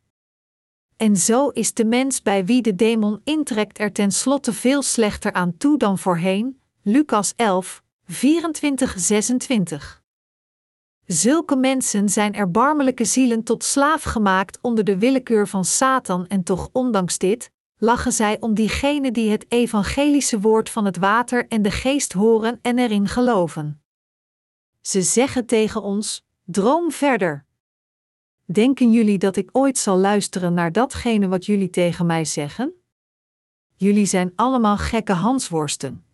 En zo is de mens bij wie de demon intrekt er tenslotte veel slechter aan toe dan voorheen. Lucas 11, 24-26. Zulke mensen zijn erbarmelijke zielen tot slaaf gemaakt onder de willekeur van Satan en toch ondanks dit, lachen zij om diegenen die het evangelische woord van het water en de geest horen en erin geloven. Ze zeggen tegen ons: droom verder. Denken jullie dat ik ooit zal luisteren naar datgene wat jullie tegen mij zeggen? Jullie zijn allemaal gekke hansworsten.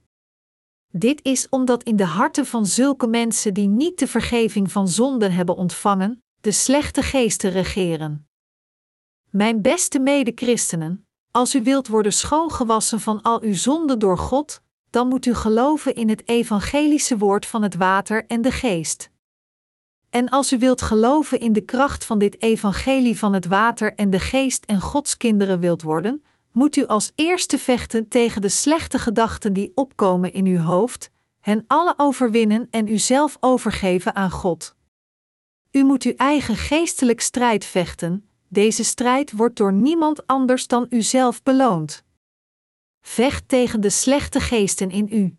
Dit is omdat in de harten van zulke mensen die niet de vergeving van zonden hebben ontvangen, de slechte geesten regeren. Mijn beste medechristenen, als u wilt worden schoongewassen van al uw zonden door God, dan moet u geloven in het evangelische woord van het water en de geest. En als u wilt geloven in de kracht van dit evangelie van het water en de geest en Gods kinderen wilt worden, moet u als eerste vechten tegen de slechte gedachten die opkomen in uw hoofd, hen alle overwinnen en uzelf overgeven aan God. U moet uw eigen geestelijk strijd vechten, deze strijd wordt door niemand anders dan uzelf beloond. Vecht tegen de slechte geesten in u.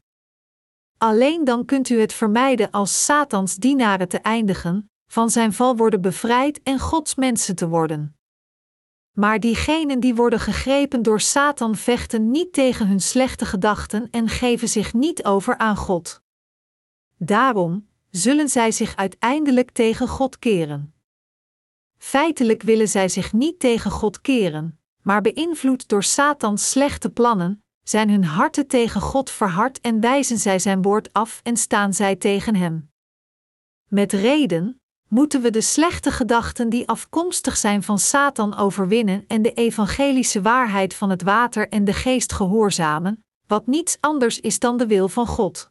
Alleen dan kunt u het vermijden als Satans dienaren te eindigen, van zijn val worden bevrijd en Gods mensen te worden. Maar diegenen die worden gegrepen door Satan vechten niet tegen hun slechte gedachten en geven zich niet over aan God. Daarom zullen zij zich uiteindelijk tegen God keren. Feitelijk willen zij zich niet tegen God keren, maar beïnvloed door Satans slechte plannen, zijn hun harten tegen God verhard en wijzen zij zijn woord af en staan zij tegen hem. Met reden moeten we de slechte gedachten die afkomstig zijn van Satan overwinnen en de evangelische waarheid van het water en de geest gehoorzamen, wat niets anders is dan de wil van God.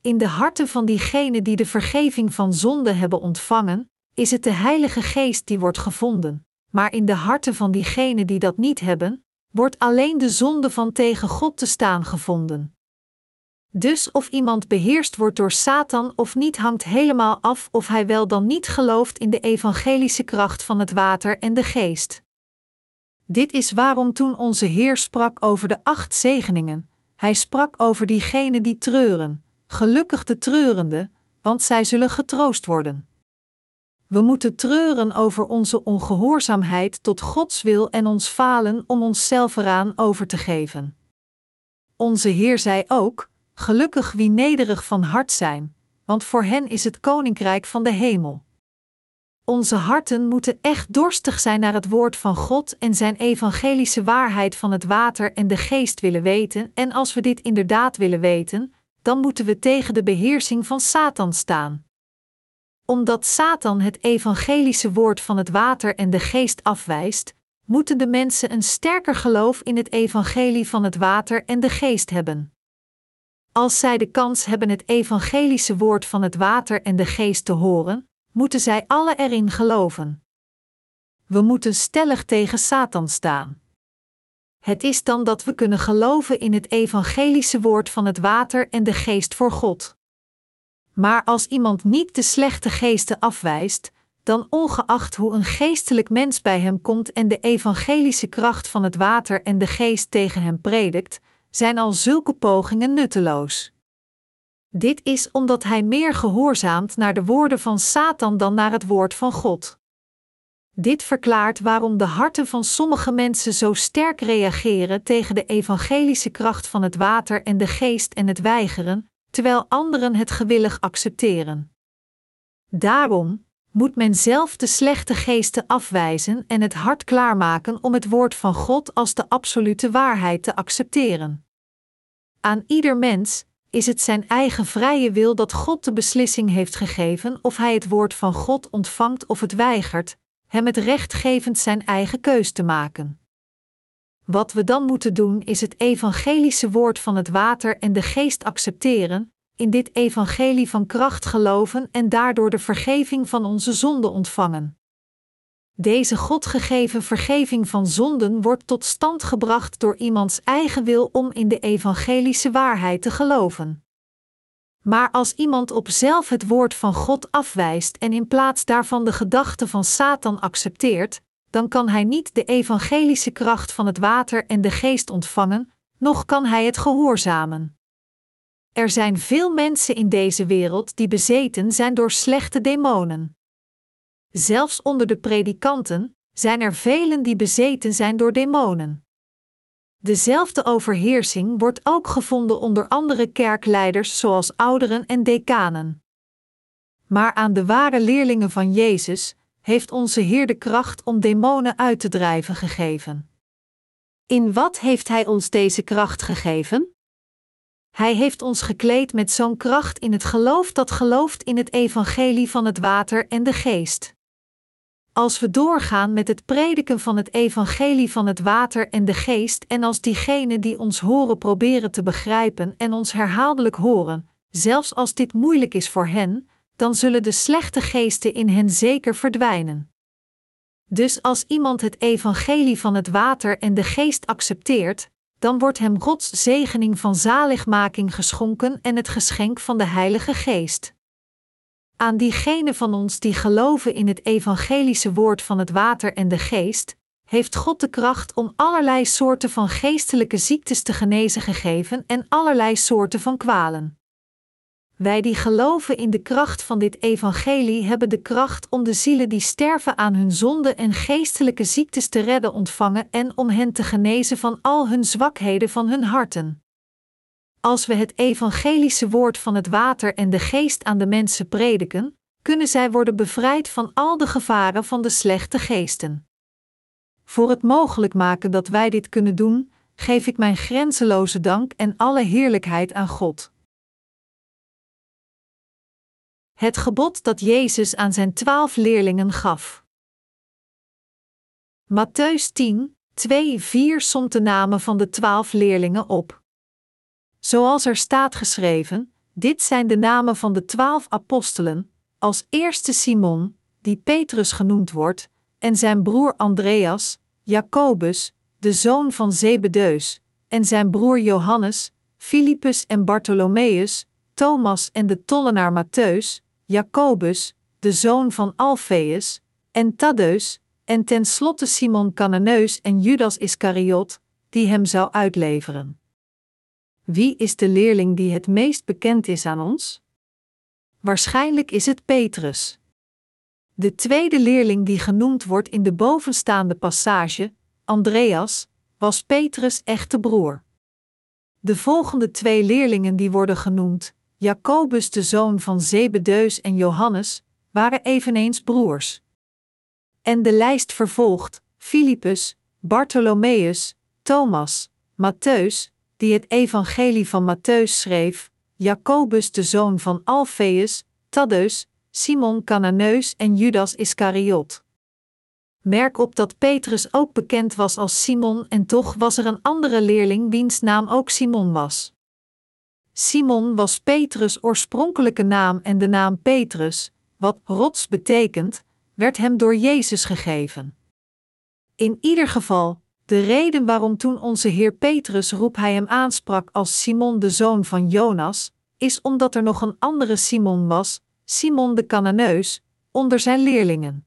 In de harten van diegenen die de vergeving van zonde hebben ontvangen, is het de Heilige Geest die wordt gevonden, maar in de harten van diegenen die dat niet hebben, wordt alleen de zonde van tegen God te staan gevonden. Dus of iemand beheerst wordt door Satan of niet hangt helemaal af of hij wel dan niet gelooft in de evangelische kracht van het water en de geest. Dit is waarom toen onze Heer sprak over de acht zegeningen, hij sprak over diegenen die treuren, gelukkig de treurende, want zij zullen getroost worden. We moeten treuren over onze ongehoorzaamheid tot Gods wil en ons falen om onszelf eraan over te geven. Onze Heer zei ook: Gelukkig wie nederig van hart zijn, want voor hen is het koninkrijk van de hemel. Onze harten moeten echt dorstig zijn naar het woord van God en zijn evangelische waarheid van het water en de geest willen weten, en als we dit inderdaad willen weten, dan moeten we tegen de beheersing van Satan staan omdat Satan het evangelische woord van het water en de geest afwijst, moeten de mensen een sterker geloof in het evangelie van het water en de geest hebben. Als zij de kans hebben het evangelische woord van het water en de geest te horen, moeten zij alle erin geloven. We moeten stellig tegen Satan staan. Het is dan dat we kunnen geloven in het evangelische woord van het water en de geest voor God. Maar als iemand niet de slechte geesten afwijst, dan ongeacht hoe een geestelijk mens bij hem komt en de evangelische kracht van het water en de geest tegen hem predikt, zijn al zulke pogingen nutteloos. Dit is omdat hij meer gehoorzaamt naar de woorden van Satan dan naar het woord van God. Dit verklaart waarom de harten van sommige mensen zo sterk reageren tegen de evangelische kracht van het water en de geest en het weigeren, terwijl anderen het gewillig accepteren. Daarom moet men zelf de slechte geesten afwijzen en het hart klaarmaken om het woord van God als de absolute waarheid te accepteren. Aan ieder mens is het zijn eigen vrije wil dat God de beslissing heeft gegeven of hij het woord van God ontvangt of het weigert, hem het recht gevend zijn eigen keus te maken. Wat we dan moeten doen is het evangelische woord van het water en de geest accepteren, in dit evangelie van kracht geloven en daardoor de vergeving van onze zonden ontvangen. Deze God gegeven vergeving van zonden wordt tot stand gebracht door iemands eigen wil om in de evangelische waarheid te geloven. Maar als iemand op zelf het woord van God afwijst en in plaats daarvan de gedachten van Satan accepteert, dan kan hij niet de evangelische kracht van het water en de geest ontvangen, noch kan hij het gehoorzamen. Er zijn veel mensen in deze wereld die bezeten zijn door slechte demonen. Zelfs onder de predikanten zijn er velen die bezeten zijn door demonen. Dezelfde overheersing wordt ook gevonden onder andere kerkleiders zoals ouderen en decanen. Maar aan de ware leerlingen van Jezus heeft onze Heer de kracht om demonen uit te drijven gegeven. In wat heeft Hij ons deze kracht gegeven? Hij heeft ons gekleed met zo'n kracht in het geloof dat gelooft in het evangelie van het water en de geest. Als we doorgaan met het prediken van het evangelie van het water en de geest en als diegenen die ons horen proberen te begrijpen en ons herhaaldelijk horen, zelfs als dit moeilijk is voor hen, dan zullen de slechte geesten in hen zeker verdwijnen. Dus als iemand het evangelie van het water en de geest accepteert, dan wordt hem Gods zegening van zaligmaking geschonken en het geschenk van de Heilige Geest. Aan diegenen van ons die geloven in het evangelische woord van het water en de geest, heeft God de kracht om allerlei soorten van geestelijke ziektes te genezen gegeven en allerlei soorten van kwalen. Wij die geloven in de kracht van dit evangelie hebben de kracht om de zielen die sterven aan hun zonde en geestelijke ziektes te redden ontvangen en om hen te genezen van al hun zwakheden van hun harten. Als we het evangelische woord van het water en de geest aan de mensen prediken, kunnen zij worden bevrijd van al de gevaren van de slechte geesten. Voor het mogelijk maken dat wij dit kunnen doen, geef ik mijn grenzeloze dank en alle heerlijkheid aan God. Het gebod dat Jezus aan zijn twaalf leerlingen gaf. Matthäus 10, 2, 4 somt de namen van de twaalf leerlingen op. Zoals er staat geschreven: Dit zijn de namen van de twaalf apostelen, als eerste Simon, die Petrus genoemd wordt, en zijn broer Andreas, Jacobus, de zoon van Zebedeus, en zijn broer Johannes, Philippus en Bartholomeus, Thomas en de tollenaar Mattheus, Jacobus, de zoon van Alfeus, en Thaddeus, en tenslotte Simon Cananeus en Judas Iscariot, die hem zou uitleveren. Wie is de leerling die het meest bekend is aan ons? Waarschijnlijk is het Petrus. De tweede leerling die genoemd wordt in de bovenstaande passage, Andreas, was Petrus' echte broer. De volgende twee leerlingen die worden genoemd, Jacobus de zoon van Zebedeus en Johannes, waren eveneens broers. En de lijst vervolgt: Philippus, Bartholomeus, Thomas, Matthäus, die het evangelie van Matthäus schreef, Jacobus de zoon van Alfeus, Thaddeus, Simon Cananeus en Judas Iscariot. Merk op dat Petrus ook bekend was als Simon en toch was er een andere leerling wiens naam ook Simon was. Simon was Petrus' oorspronkelijke naam en de naam Petrus, wat rots betekent, werd hem door Jezus gegeven. In ieder geval, de reden waarom toen onze Heer Petrus roep hij hem aansprak als Simon de zoon van Jonas, is omdat er nog een andere Simon was, Simon de Cananeus, onder zijn leerlingen.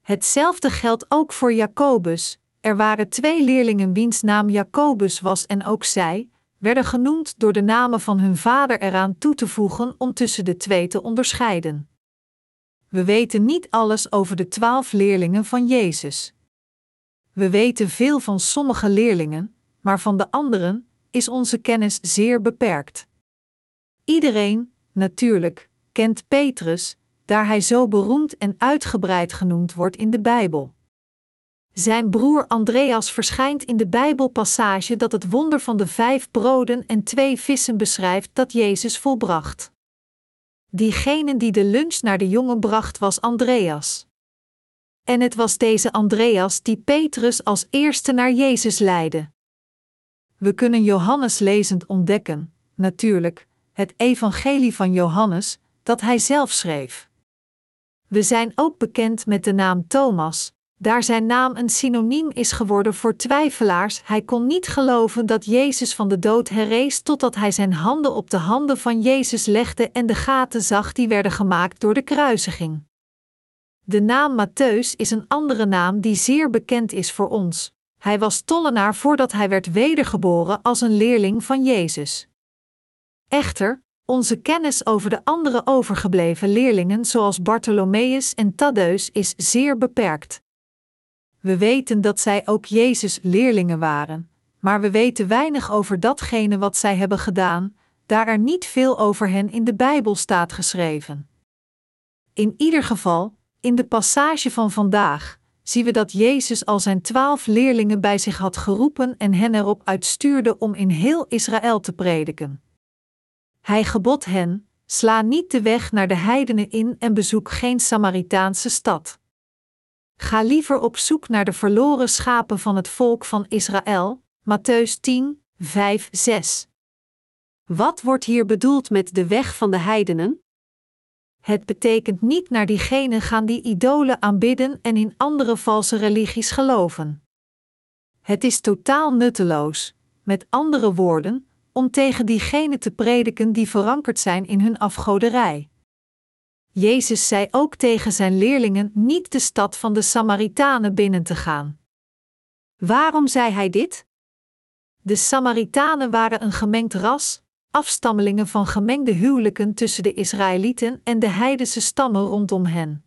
Hetzelfde geldt ook voor Jacobus. Er waren twee leerlingen wiens naam Jacobus was en ook zij, werden genoemd door de namen van hun vader eraan toe te voegen om tussen de twee te onderscheiden. We weten niet alles over de twaalf leerlingen van Jezus. We weten veel van sommige leerlingen, maar van de anderen is onze kennis zeer beperkt. Iedereen, natuurlijk, kent Petrus, daar hij zo beroemd en uitgebreid genoemd wordt in de Bijbel. Zijn broer Andreas verschijnt in de Bijbelpassage dat het wonder van de vijf broden en twee vissen beschrijft dat Jezus volbracht. Diegene die de lunch naar de jongen bracht was Andreas. En het was deze Andreas die Petrus als eerste naar Jezus leidde. We kunnen Johannes lezend ontdekken, natuurlijk, het Evangelie van Johannes, dat hij zelf schreef. We zijn ook bekend met de naam Thomas, daar zijn naam een synoniem is geworden voor twijfelaars. Hij kon niet geloven dat Jezus van de dood herrees totdat hij zijn handen op de handen van Jezus legde en de gaten zag die werden gemaakt door de kruisiging. De naam Matthäus is een andere naam die zeer bekend is voor ons. Hij was tollenaar voordat hij werd wedergeboren als een leerling van Jezus. Echter, onze kennis over de andere overgebleven leerlingen zoals Bartholomeus en Thaddeus is zeer beperkt. We weten dat zij ook Jezus leerlingen waren, maar we weten weinig over datgene wat zij hebben gedaan, daar er niet veel over hen in de Bijbel staat geschreven. In ieder geval, in de passage van vandaag zien we dat Jezus al zijn twaalf leerlingen bij zich had geroepen en hen erop uitstuurde om in heel Israël te prediken. Hij gebod hen: sla niet de weg naar de heidenen in en bezoek geen Samaritaanse stad. Ga liever op zoek naar de verloren schapen van het volk van Israël. Matthäus 10, 5, 6. Wat wordt hier bedoeld met de weg van de heidenen? Het betekent niet naar diegenen gaan die idolen aanbidden en in andere valse religies geloven. Het is totaal nutteloos, met andere woorden, om tegen diegenen te prediken die verankerd zijn in hun afgoderij. Jezus zei ook tegen zijn leerlingen niet de stad van de Samaritanen binnen te gaan. Waarom zei hij dit? De Samaritanen waren een gemengd ras, afstammelingen van gemengde huwelijken tussen de Israëlieten en de heidense stammen rondom hen.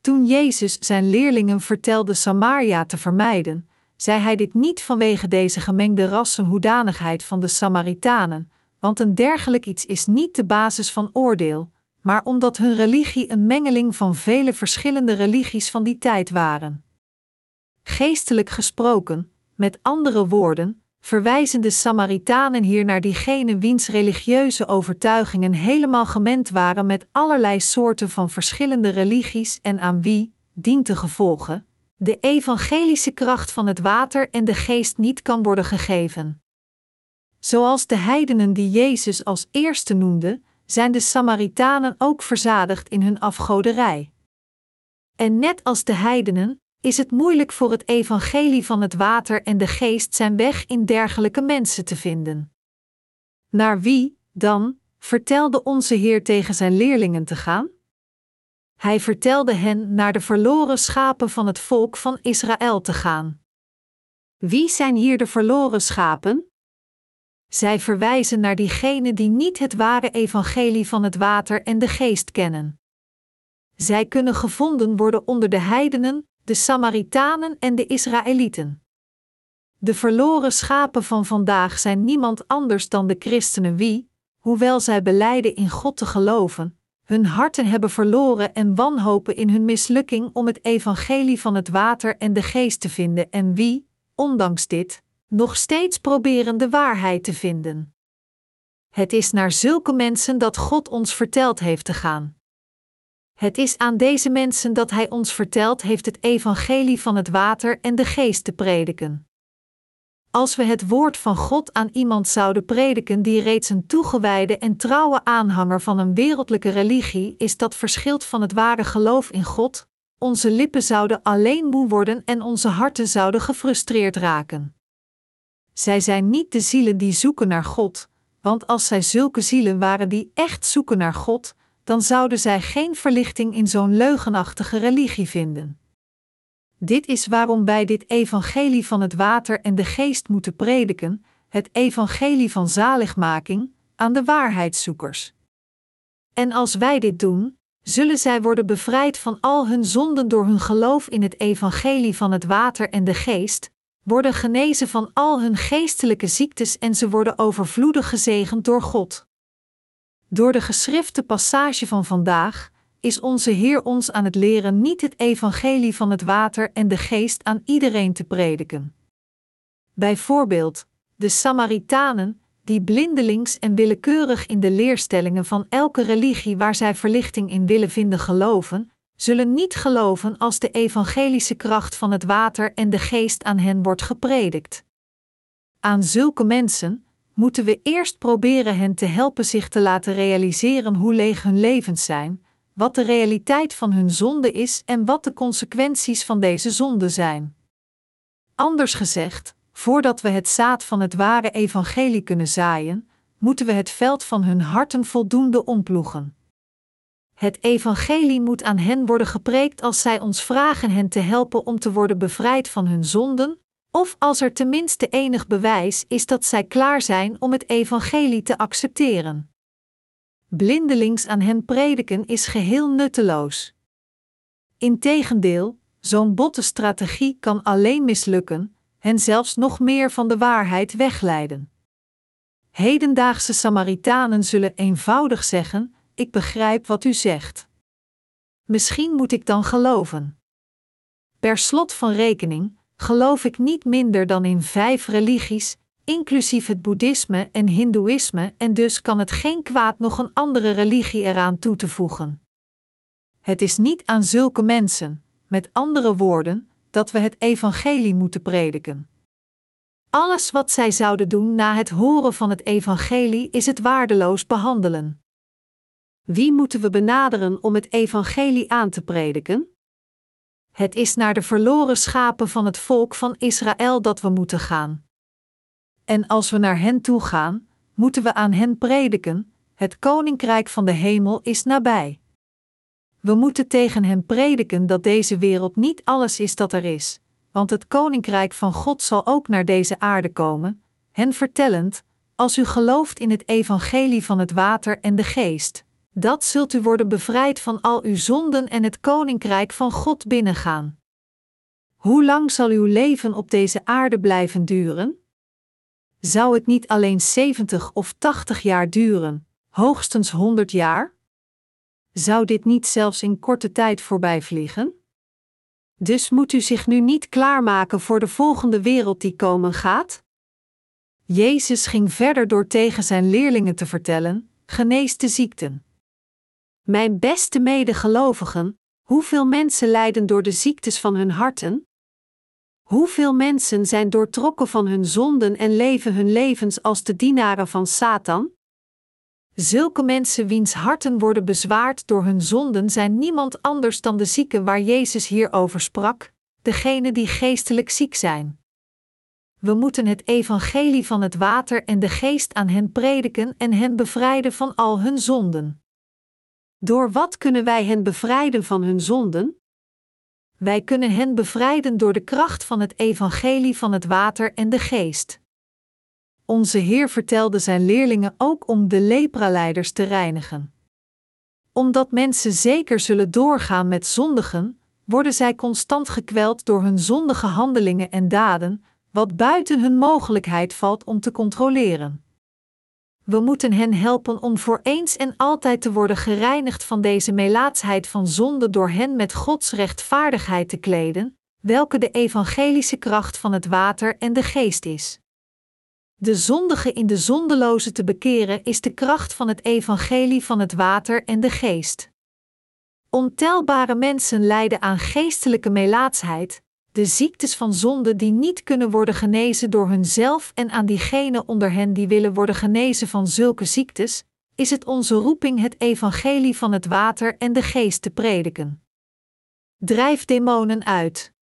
Toen Jezus zijn leerlingen vertelde Samaria te vermijden, zei hij dit niet vanwege deze gemengde rassenhoedanigheid van de Samaritanen, want een dergelijk iets is niet de basis van oordeel, maar omdat hun religie een mengeling van vele verschillende religies van die tijd waren. Geestelijk gesproken, met andere woorden, verwijzen de Samaritanen hier naar diegenen wiens religieuze overtuigingen helemaal gemend waren met allerlei soorten van verschillende religies en aan wie, dient te gevolgen, de evangelische kracht van het water en de geest niet kan worden gegeven. Zoals de heidenen die Jezus als eerste noemde, zijn de Samaritanen ook verzadigd in hun afgoderij. En net als de heidenen, is het moeilijk voor het evangelie van het water en de geest zijn weg in dergelijke mensen te vinden. Naar wie, dan, vertelde onze Heer tegen zijn leerlingen te gaan? Hij vertelde hen naar de verloren schapen van het volk van Israël te gaan. Wie zijn hier de verloren schapen? Zij verwijzen naar diegenen die niet het ware evangelie van het water en de geest kennen. Zij kunnen gevonden worden onder de heidenen, de Samaritanen en de Israëlieten. De verloren schapen van vandaag zijn niemand anders dan de christenen wie, hoewel zij beleiden in God te geloven, hun harten hebben verloren en wanhopen in hun mislukking om het evangelie van het water en de geest te vinden en wie, ondanks dit, nog steeds proberen de waarheid te vinden. Het is naar zulke mensen dat God ons verteld heeft te gaan. Het is aan deze mensen dat Hij ons vertelt heeft het evangelie van het water en de geest te prediken. Als we het woord van God aan iemand zouden prediken die reeds een toegewijde en trouwe aanhanger van een wereldlijke religie is, dat verschilt van het ware geloof in God, onze lippen zouden alleen moe worden en onze harten zouden gefrustreerd raken. Zij zijn niet de zielen die zoeken naar God, want als zij zulke zielen waren die echt zoeken naar God, dan zouden zij geen verlichting in zo'n leugenachtige religie vinden. Dit is waarom wij dit evangelie van het water en de geest moeten prediken, het evangelie van zaligmaking, aan de waarheidszoekers. En als wij dit doen, zullen zij worden bevrijd van al hun zonden door hun geloof in het evangelie van het water en de geest, worden genezen van al hun geestelijke ziektes en ze worden overvloedig gezegend door God. Door de geschrifte passage van vandaag is onze Heer ons aan het leren niet het evangelie van het water en de geest aan iedereen te prediken. Bijvoorbeeld, de Samaritanen, die blindelings en willekeurig in de leerstellingen van elke religie waar zij verlichting in willen vinden geloven, zullen niet geloven als de evangelische kracht van het water en de geest aan hen wordt gepredikt. Aan zulke mensen moeten we eerst proberen hen te helpen zich te laten realiseren hoe leeg hun levens zijn, wat de realiteit van hun zonde is en wat de consequenties van deze zonde zijn. Anders gezegd, voordat we het zaad van het ware evangelie kunnen zaaien, moeten we het veld van hun harten voldoende omploegen. Het evangelie moet aan hen worden gepreekt als zij ons vragen hen te helpen om te worden bevrijd van hun zonden, of als er tenminste enig bewijs is dat zij klaar zijn om het evangelie te accepteren. Blindelings aan hen prediken is geheel nutteloos. Integendeel, zo'n botte strategie kan alleen mislukken, hen zelfs nog meer van de waarheid wegleiden. Hedendaagse Samaritanen zullen eenvoudig zeggen: Ik begrijp wat u zegt. Misschien moet ik dan geloven. Per slot van rekening geloof ik niet minder dan in vijf religies, inclusief het boeddhisme en hindoeïsme, en dus kan het geen kwaad nog een andere religie eraan toe te voegen. Het is niet aan zulke mensen, met andere woorden, dat we het evangelie moeten prediken. Alles wat zij zouden doen na het horen van het evangelie is het waardeloos behandelen. Wie moeten we benaderen om het evangelie aan te prediken? Het is naar de verloren schapen van het volk van Israël dat we moeten gaan. En als we naar hen toe gaan, moeten we aan hen prediken: het koninkrijk van de hemel is nabij. We moeten tegen hen prediken dat deze wereld niet alles is dat er is, want het koninkrijk van God zal ook naar deze aarde komen, hen vertellend: als u gelooft in het evangelie van het water en de geest, dat zult u worden bevrijd van al uw zonden en het koninkrijk van God binnengaan. Hoe lang zal uw leven op deze aarde blijven duren? Zou het niet alleen 70 of 80 jaar duren, hoogstens 100 jaar? Zou dit niet zelfs in korte tijd voorbij vliegen? Dus moet u zich nu niet klaarmaken voor de volgende wereld die komen gaat? Jezus ging verder door tegen zijn leerlingen te vertellen: genees de ziekten. Mijn beste medegelovigen, hoeveel mensen lijden door de ziektes van hun harten? Hoeveel mensen zijn doortrokken van hun zonden en leven hun levens als de dienaren van Satan? Zulke mensen wiens harten worden bezwaard door hun zonden zijn niemand anders dan de zieken waar Jezus hier over sprak, degene die geestelijk ziek zijn. We moeten het evangelie van het water en de geest aan hen prediken en hen bevrijden van al hun zonden. Door wat kunnen wij hen bevrijden van hun zonden? Wij kunnen hen bevrijden door de kracht van het evangelie van het water en de geest. Onze Heer vertelde zijn leerlingen ook om de lepraleiders te reinigen. Omdat mensen zeker zullen doorgaan met zondigen, worden zij constant gekweld door hun zondige handelingen en daden, wat buiten hun mogelijkheid valt om te controleren. We moeten hen helpen om voor eens en altijd te worden gereinigd van deze melaatsheid van zonde door hen met Gods rechtvaardigheid te kleden, welke de evangelische kracht van het water en de geest is. De zondige in de zondeloze te bekeren is de kracht van het evangelie van het water en de geest. Ontelbare mensen lijden aan geestelijke melaatsheid, de ziektes van zonde die niet kunnen worden genezen door hunzelf en aan diegenen onder hen die willen worden genezen van zulke ziektes, is het onze roeping het evangelie van het water en de geest te prediken. Drijf demonen uit.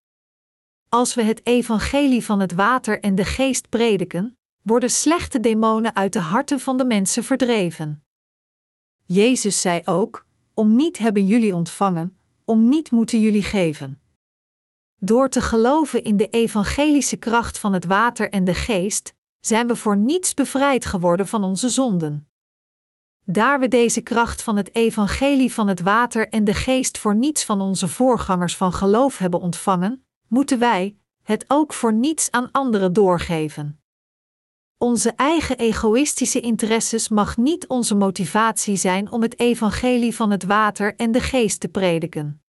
Als we het evangelie van het water en de geest prediken, worden slechte demonen uit de harten van de mensen verdreven. Jezus zei ook: Om niet hebben jullie ontvangen, om niet moeten jullie geven. Door te geloven in de evangelische kracht van het water en de geest, zijn we voor niets bevrijd geworden van onze zonden. Daar we deze kracht van het evangelie van het water en de geest voor niets van onze voorgangers van geloof hebben ontvangen, moeten wij het ook voor niets aan anderen doorgeven. Onze eigen egoïstische interesses mag niet onze motivatie zijn om het evangelie van het water en de geest te prediken.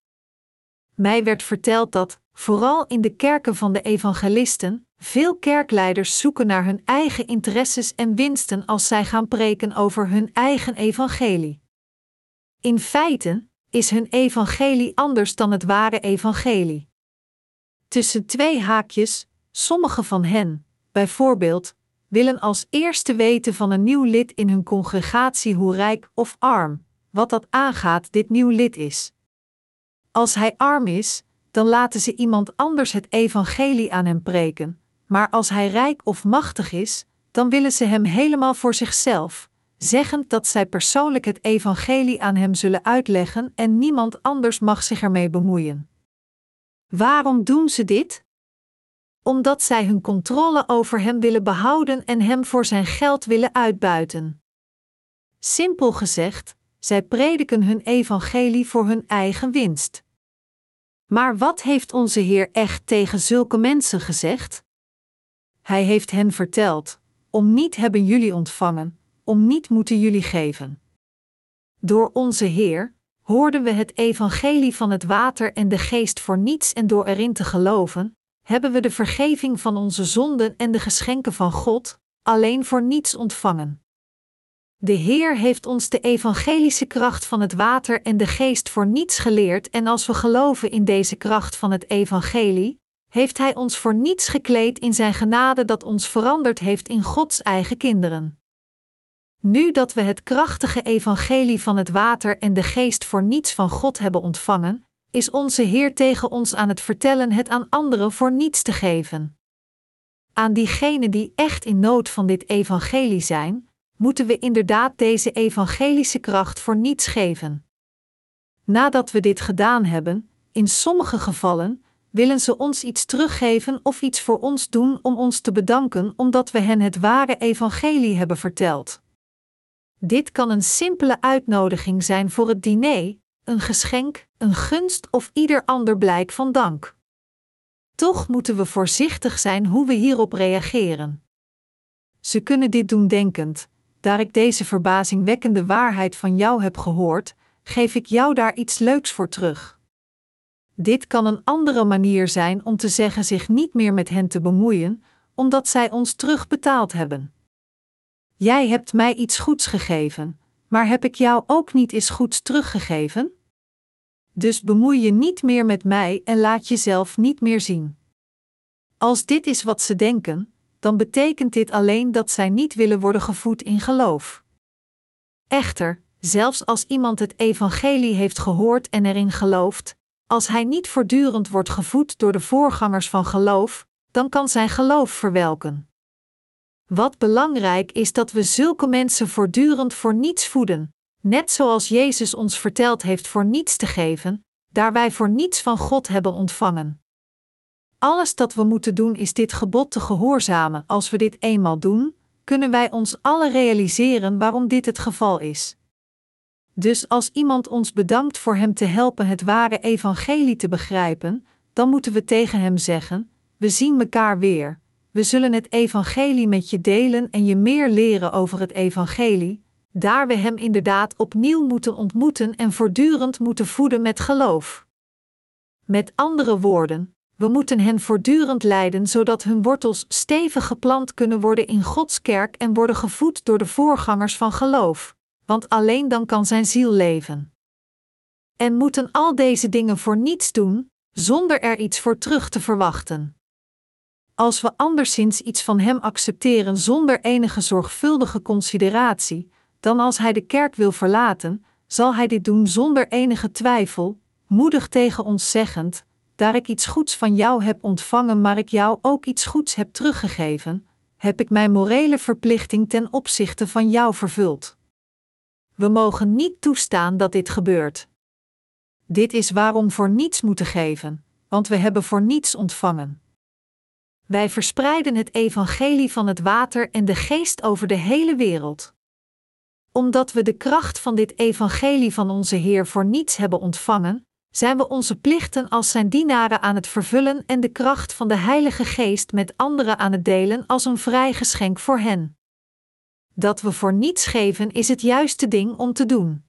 Mij werd verteld dat, vooral in de kerken van de evangelisten, veel kerkleiders zoeken naar hun eigen interesses en winsten als zij gaan preken over hun eigen evangelie. In feite is hun evangelie anders dan het ware evangelie. Tussen twee haakjes, sommige van hen, bijvoorbeeld, willen als eerste weten van een nieuw lid in hun congregatie hoe rijk of arm, wat dat aangaat, dit nieuw lid is. Als hij arm is, dan laten ze iemand anders het evangelie aan hem preken, maar als hij rijk of machtig is, dan willen ze hem helemaal voor zichzelf, zeggend dat zij persoonlijk het evangelie aan hem zullen uitleggen en niemand anders mag zich ermee bemoeien. Waarom doen ze dit? Omdat zij hun controle over hem willen behouden en hem voor zijn geld willen uitbuiten. Simpel gezegd, zij prediken hun evangelie voor hun eigen winst. Maar wat heeft onze Heer echt tegen zulke mensen gezegd? Hij heeft hen verteld: Om niet hebben jullie ontvangen, om niet moeten jullie geven. Door onze Heer, hoorden we het evangelie van het water en de geest voor niets en door erin te geloven, hebben we de vergeving van onze zonden en de geschenken van God alleen voor niets ontvangen. De Heer heeft ons de evangelische kracht van het water en de geest voor niets geleerd en als we geloven in deze kracht van het evangelie, heeft Hij ons voor niets gekleed in Zijn genade dat ons veranderd heeft in Gods eigen kinderen. Nu dat we het krachtige evangelie van het water en de geest voor niets van God hebben ontvangen, is onze Heer tegen ons aan het vertellen het aan anderen voor niets te geven. Aan diegenen die echt in nood van dit evangelie zijn, moeten we inderdaad deze evangelische kracht voor niets geven. Nadat we dit gedaan hebben, in sommige gevallen, willen ze ons iets teruggeven of iets voor ons doen om ons te bedanken omdat we hen het ware evangelie hebben verteld. Dit kan een simpele uitnodiging zijn voor het diner, een geschenk, een gunst of ieder ander blijk van dank. Toch moeten we voorzichtig zijn hoe we hierop reageren. Ze kunnen dit doen denkend: daar ik deze verbazingwekkende waarheid van jou heb gehoord, geef ik jou daar iets leuks voor terug. Dit kan een andere manier zijn om te zeggen zich niet meer met hen te bemoeien, omdat zij ons terugbetaald hebben. Jij hebt mij iets goeds gegeven, maar heb ik jou ook niet iets goeds teruggegeven? Dus bemoei je niet meer met mij en laat jezelf niet meer zien. Als dit is wat ze denken, dan betekent dit alleen dat zij niet willen worden gevoed in geloof. Echter, zelfs als iemand het evangelie heeft gehoord en erin gelooft, als hij niet voortdurend wordt gevoed door de voorgangers van geloof, dan kan zijn geloof verwelken. Wat belangrijk is dat we zulke mensen voortdurend voor niets voeden, net zoals Jezus ons verteld heeft voor niets te geven, daar wij voor niets van God hebben ontvangen. Alles dat we moeten doen is dit gebod te gehoorzamen. Als we dit eenmaal doen, kunnen wij ons alle realiseren waarom dit het geval is. Dus als iemand ons bedankt voor hem te helpen het ware evangelie te begrijpen, dan moeten we tegen hem zeggen: We zien elkaar weer. We zullen het evangelie met je delen en je meer leren over het evangelie, daar we hem inderdaad opnieuw moeten ontmoeten en voortdurend moeten voeden met geloof. Met andere woorden, we moeten hen voortdurend leiden zodat hun wortels stevig geplant kunnen worden in Gods kerk en worden gevoed door de voorgangers van geloof, want alleen dan kan zijn ziel leven. En moeten al deze dingen voor niets doen, zonder er iets voor terug te verwachten. Als we anderszins iets van Hem accepteren zonder enige zorgvuldige consideratie, dan als Hij de kerk wil verlaten, zal Hij dit doen zonder enige twijfel, moedig tegen ons zeggend: Daar ik iets goeds van jou heb ontvangen, maar ik jou ook iets goeds heb teruggegeven, heb ik mijn morele verplichting ten opzichte van jou vervuld. We mogen niet toestaan dat dit gebeurt. Dit is waarom voor niets moeten geven, want we hebben voor niets ontvangen. Wij verspreiden het evangelie van het water en de geest over de hele wereld. Omdat we de kracht van dit evangelie van onze Heer voor niets hebben ontvangen, zijn we onze plichten als zijn dienaren aan het vervullen en de kracht van de Heilige Geest met anderen aan het delen als een vrij geschenk voor hen. Dat we voor niets geven is het juiste ding om te doen.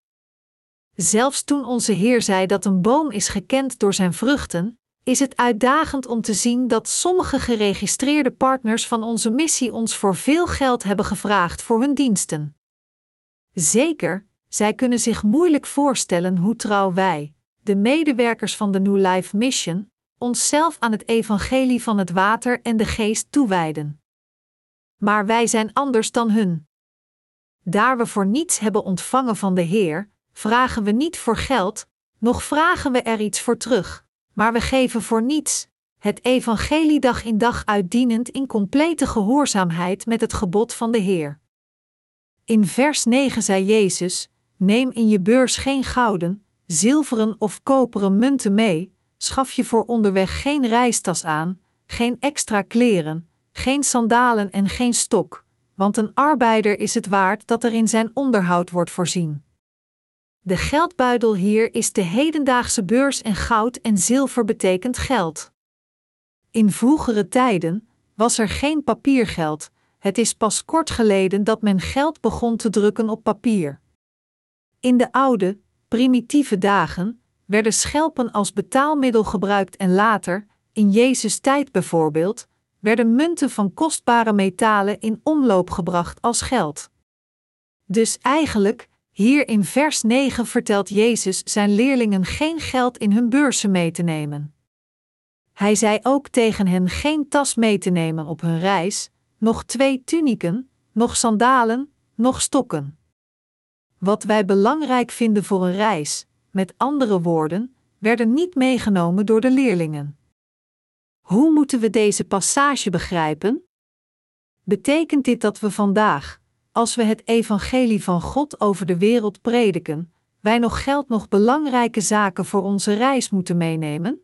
Zelfs toen onze Heer zei dat een boom is gekend door zijn vruchten, is het uitdagend om te zien dat sommige geregistreerde partners van onze missie ons voor veel geld hebben gevraagd voor hun diensten. Zeker, zij kunnen zich moeilijk voorstellen hoe trouw wij, de medewerkers van de New Life Mission, onszelf aan het evangelie van het water en de geest toewijden. Maar wij zijn anders dan hun. Daar we voor niets hebben ontvangen van de Heer, vragen we niet voor geld, noch vragen we er iets voor terug maar we geven voor niets, het evangelie dag in dag uitdienend in complete gehoorzaamheid met het gebod van de Heer. In vers 9 zei Jezus: Neem in je beurs geen gouden, zilveren of koperen munten mee, schaf je voor onderweg geen reistas aan, geen extra kleren, geen sandalen en geen stok, want een arbeider is het waard dat er in zijn onderhoud wordt voorzien. De geldbuidel hier is de hedendaagse beurs en goud en zilver betekent geld. In vroegere tijden was er geen papiergeld, het is pas kort geleden dat men geld begon te drukken op papier. In de oude, primitieve dagen, werden schelpen als betaalmiddel gebruikt en later, in Jezus' tijd bijvoorbeeld, werden munten van kostbare metalen in omloop gebracht als geld. Dus eigenlijk, hier in vers 9 vertelt Jezus zijn leerlingen geen geld in hun beurzen mee te nemen. Hij zei ook tegen hen geen tas mee te nemen op hun reis, nog twee tuniken, nog sandalen, nog stokken. Wat wij belangrijk vinden voor een reis, met andere woorden, werden niet meegenomen door de leerlingen. Hoe moeten we deze passage begrijpen? Betekent dit dat we vandaag, als we het evangelie van God over de wereld prediken, wij nog geld nog belangrijke zaken voor onze reis moeten meenemen?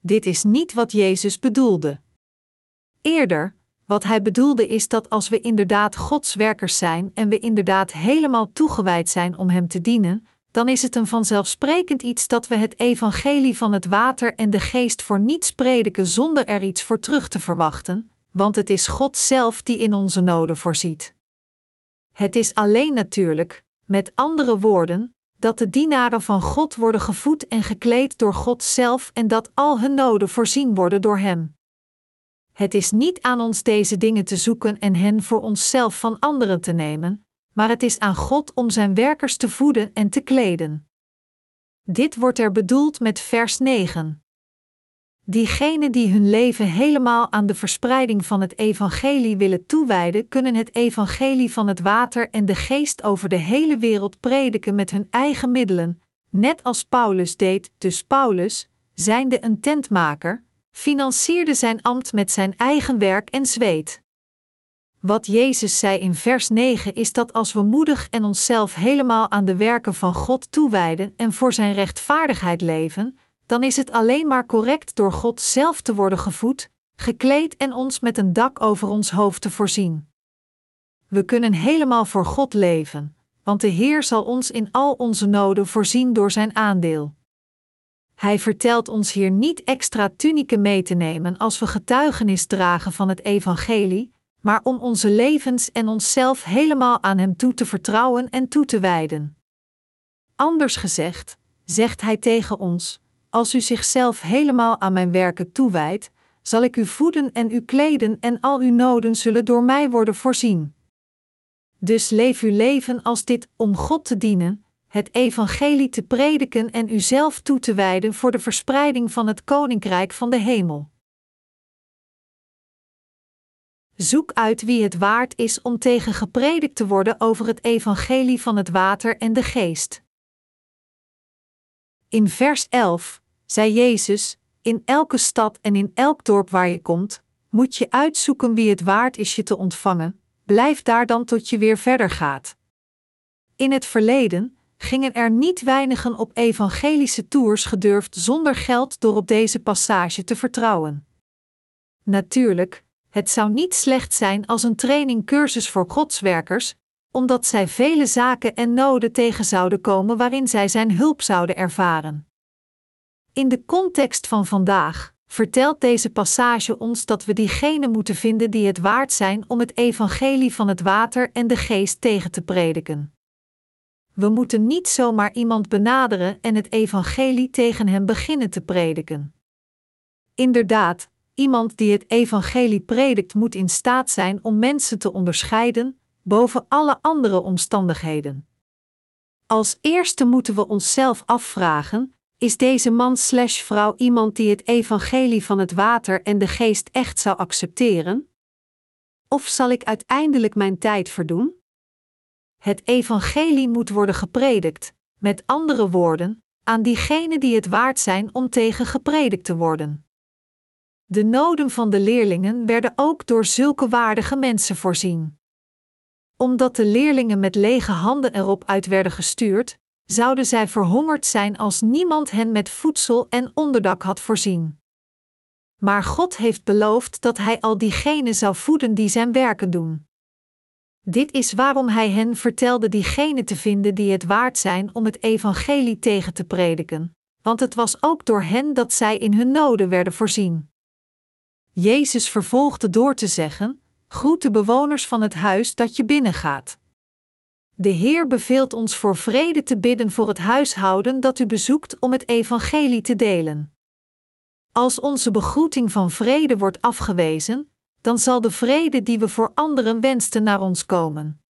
Dit is niet wat Jezus bedoelde. Eerder, wat hij bedoelde is dat als we inderdaad Gods werkers zijn en we inderdaad helemaal toegewijd zijn om Hem te dienen, dan is het een vanzelfsprekend iets dat we het evangelie van het water en de geest voor niets prediken zonder er iets voor terug te verwachten, want het is God zelf die in onze noden voorziet. Het is alleen natuurlijk, met andere woorden, dat de dienaren van God worden gevoed en gekleed door God zelf en dat al hun noden voorzien worden door Hem. Het is niet aan ons deze dingen te zoeken en hen voor onszelf van anderen te nemen, maar het is aan God om zijn werkers te voeden en te kleden. Dit wordt er bedoeld met vers 9. Diegenen die hun leven helemaal aan de verspreiding van het evangelie willen toewijden, kunnen het evangelie van het water en de geest over de hele wereld prediken met hun eigen middelen, net als Paulus deed. Dus Paulus, zijnde een tentmaker, financierde zijn ambt met zijn eigen werk en zweet. Wat Jezus zei in vers 9 is dat als we moedig en onszelf helemaal aan de werken van God toewijden en voor Zijn rechtvaardigheid leven, dan is het alleen maar correct door God zelf te worden gevoed, gekleed en ons met een dak over ons hoofd te voorzien. We kunnen helemaal voor God leven, want de Heer zal ons in al onze noden voorzien door Zijn aandeel. Hij vertelt ons hier niet extra tuniken mee te nemen als we getuigenis dragen van het Evangelie, maar om onze levens en onszelf helemaal aan Hem toe te vertrouwen en toe te wijden. Anders gezegd, zegt Hij tegen ons: Als u zichzelf helemaal aan mijn werken toewijdt, zal ik u voeden en u kleden en al uw noden zullen door mij worden voorzien. Dus leef uw leven als dit om God te dienen, het evangelie te prediken en uzelf toe te wijden voor de verspreiding van het koninkrijk van de hemel. Zoek uit wie het waard is om tegen gepredikt te worden over het evangelie van het water en de geest. In vers 11 zei Jezus: In elke stad en in elk dorp waar je komt, moet je uitzoeken wie het waard is je te ontvangen, blijf daar dan tot je weer verder gaat. In het verleden gingen er niet weinigen op evangelische tours gedurfd zonder geld door op deze passage te vertrouwen. Natuurlijk, het zou niet slecht zijn als een trainingcursus voor godswerkers, omdat zij vele zaken en noden tegen zouden komen waarin zij zijn hulp zouden ervaren. In de context van vandaag vertelt deze passage ons dat we diegenen moeten vinden die het waard zijn om het evangelie van het water en de geest tegen te prediken. We moeten niet zomaar iemand benaderen en het evangelie tegen hem beginnen te prediken. Inderdaad, iemand die het evangelie predikt moet in staat zijn om mensen te onderscheiden boven alle andere omstandigheden. Als eerste moeten we onszelf afvragen: is deze man/vrouw iemand die het evangelie van het water en de geest echt zou accepteren? Of zal ik uiteindelijk mijn tijd verdoen? Het evangelie moet worden gepredikt, met andere woorden, aan diegenen die het waard zijn om tegen gepredikt te worden. De noden van de leerlingen werden ook door zulke waardige mensen voorzien. Omdat de leerlingen met lege handen erop uit werden gestuurd, zouden zij verhongerd zijn als niemand hen met voedsel en onderdak had voorzien. Maar God heeft beloofd dat Hij al diegenen zou voeden die zijn werken doen. Dit is waarom hij hen vertelde diegenen te vinden die het waard zijn om het evangelie tegen te prediken, want het was ook door hen dat zij in hun noden werden voorzien. Jezus vervolgde door te zeggen: Groet de bewoners van het huis dat je binnengaat. De Heer beveelt ons voor vrede te bidden voor het huishouden dat u bezoekt om het evangelie te delen. Als onze begroeting van vrede wordt afgewezen, dan zal de vrede die we voor anderen wensten naar ons komen.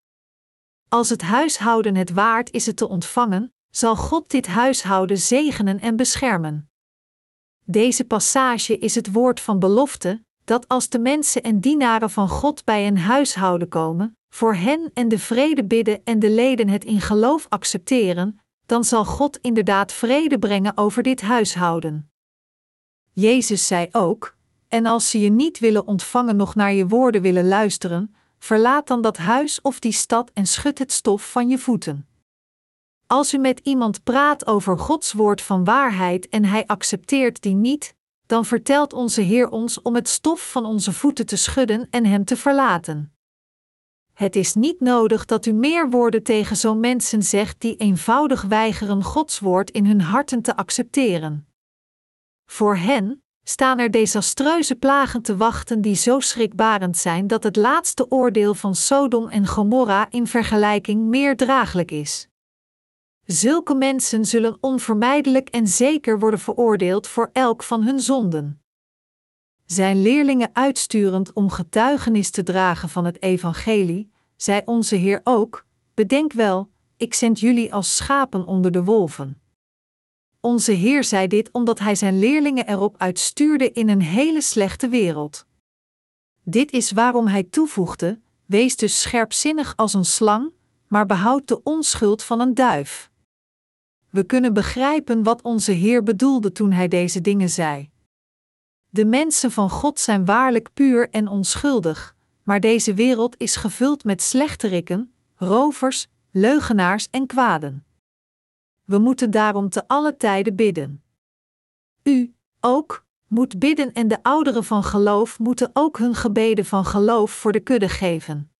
Als het huishouden het waard is het te ontvangen, zal God dit huishouden zegenen en beschermen. Deze passage is het woord van belofte, dat als de mensen en dienaren van God bij een huishouden komen, voor hen en de vrede bidden en de leden het in geloof accepteren, dan zal God inderdaad vrede brengen over dit huishouden. Jezus zei ook: En als ze je niet willen ontvangen, nog naar je woorden willen luisteren, verlaat dan dat huis of die stad en schud het stof van je voeten. Als u met iemand praat over Gods woord van waarheid en hij accepteert die niet, dan vertelt onze Heer ons om het stof van onze voeten te schudden en hem te verlaten. Het is niet nodig dat u meer woorden tegen zo'n mensen zegt die eenvoudig weigeren Gods woord in hun harten te accepteren. Voor hen staan er desastreuze plagen te wachten die zo schrikbarend zijn dat het laatste oordeel van Sodom en Gomorra in vergelijking meer draaglijk is. Zulke mensen zullen onvermijdelijk en zeker worden veroordeeld voor elk van hun zonden. Zijn leerlingen uitsturend om getuigenis te dragen van het evangelie, zei onze Heer ook: Bedenk wel, ik zend jullie als schapen onder de wolven. Onze Heer zei dit omdat hij zijn leerlingen erop uitstuurde in een hele slechte wereld. Dit is waarom hij toevoegde: Wees dus scherpzinnig als een slang, maar behoud de onschuld van een duif. We kunnen begrijpen wat onze Heer bedoelde toen hij deze dingen zei. De mensen van God zijn waarlijk puur en onschuldig, maar deze wereld is gevuld met slechterikken, rovers, leugenaars en kwaden. We moeten daarom te alle tijden bidden. U, ook, moet bidden en de ouderen van geloof moeten ook hun gebeden van geloof voor de kudde geven.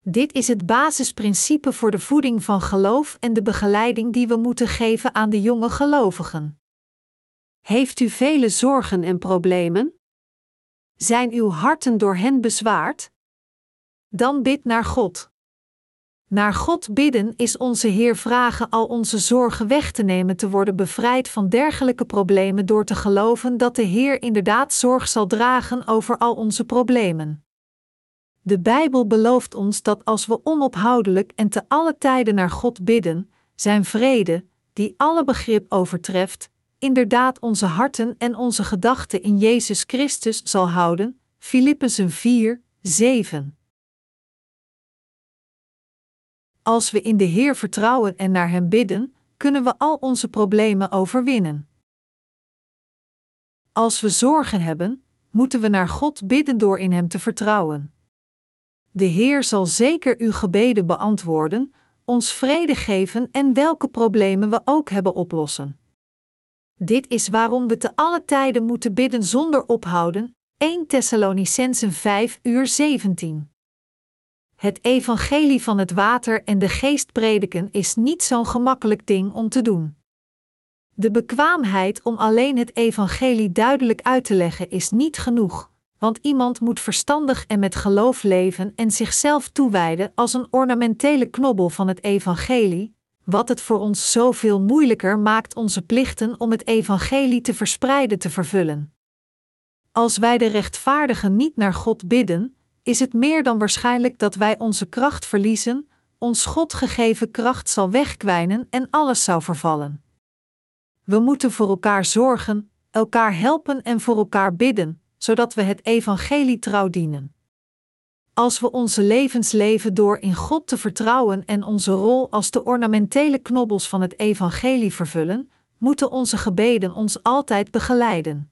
Dit is het basisprincipe voor de voeding van geloof en de begeleiding die we moeten geven aan de jonge gelovigen. Heeft u vele zorgen en problemen? Zijn uw harten door hen bezwaard? Dan bid naar God. Naar God bidden is onze Heer vragen al onze zorgen weg te nemen te worden bevrijd van dergelijke problemen door te geloven dat de Heer inderdaad zorg zal dragen over al onze problemen. De Bijbel belooft ons dat als we onophoudelijk en te alle tijden naar God bidden, zijn vrede, die alle begrip overtreft, inderdaad onze harten en onze gedachten in Jezus Christus zal houden. Filippenzen 4, 7. Als we in de Heer vertrouwen en naar Hem bidden, kunnen we al onze problemen overwinnen. Als we zorgen hebben, moeten we naar God bidden door in Hem te vertrouwen. De Heer zal zeker uw gebeden beantwoorden, ons vrede geven en welke problemen we ook hebben oplossen. Dit is waarom we te alle tijden moeten bidden zonder ophouden. 1 Thessalonicensen 5 uur 17. Het evangelie van het water en de geest prediken is niet zo'n gemakkelijk ding om te doen. De bekwaamheid om alleen het evangelie duidelijk uit te leggen is niet genoeg, want iemand moet verstandig en met geloof leven en zichzelf toewijden als een ornamentele knobbel van het evangelie, wat het voor ons zoveel moeilijker maakt onze plichten om het evangelie te verspreiden te vervullen. Als wij de rechtvaardigen niet naar God bidden, is het meer dan waarschijnlijk dat wij onze kracht verliezen, ons God gegeven kracht zal wegkwijnen en alles zou vervallen. We moeten voor elkaar zorgen, elkaar helpen en voor elkaar bidden, zodat we het evangelie trouw dienen. Als we onze levens leven door in God te vertrouwen en onze rol als de ornamentele knobbels van het evangelie vervullen, moeten onze gebeden ons altijd begeleiden.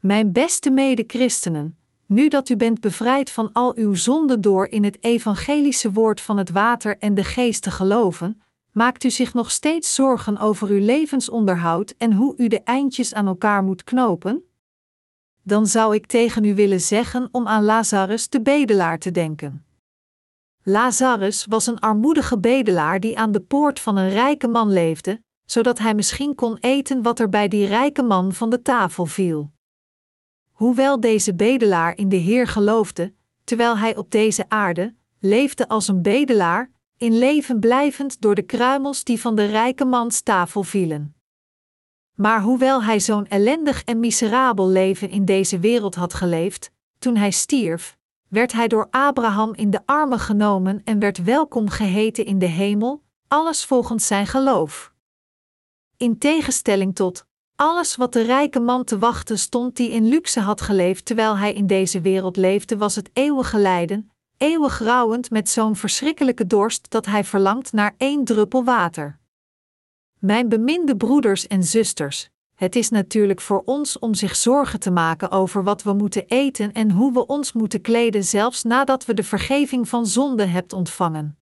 Mijn beste mede-christenen, nu dat u bent bevrijd van al uw zonden door in het evangelische woord van het water en de geest te geloven, maakt u zich nog steeds zorgen over uw levensonderhoud en hoe u de eindjes aan elkaar moet knopen? dan zou ik tegen u willen zeggen om aan Lazarus de bedelaar te denken. Lazarus was een armoedige bedelaar die aan de poort van een rijke man leefde, zodat hij misschien kon eten wat er bij die rijke man van de tafel viel. Hoewel deze bedelaar in de Heer geloofde, terwijl hij op deze aarde leefde als een bedelaar, in leven blijvend door de kruimels die van de rijke mans tafel vielen. Maar hoewel hij zo'n ellendig en miserabel leven in deze wereld had geleefd, toen hij stierf, werd hij door Abraham in de armen genomen en werd welkom geheten in de hemel, alles volgens zijn geloof. In tegenstelling tot alles wat de rijke man te wachten stond die in luxe had geleefd terwijl hij in deze wereld leefde, was het eeuwige lijden, eeuwig rouwend met zo'n verschrikkelijke dorst dat hij verlangt naar één druppel water. Mijn beminde broeders en zusters, het is natuurlijk voor ons om zich zorgen te maken over wat we moeten eten en hoe we ons moeten kleden, zelfs nadat we de vergeving van zonde hebt ontvangen.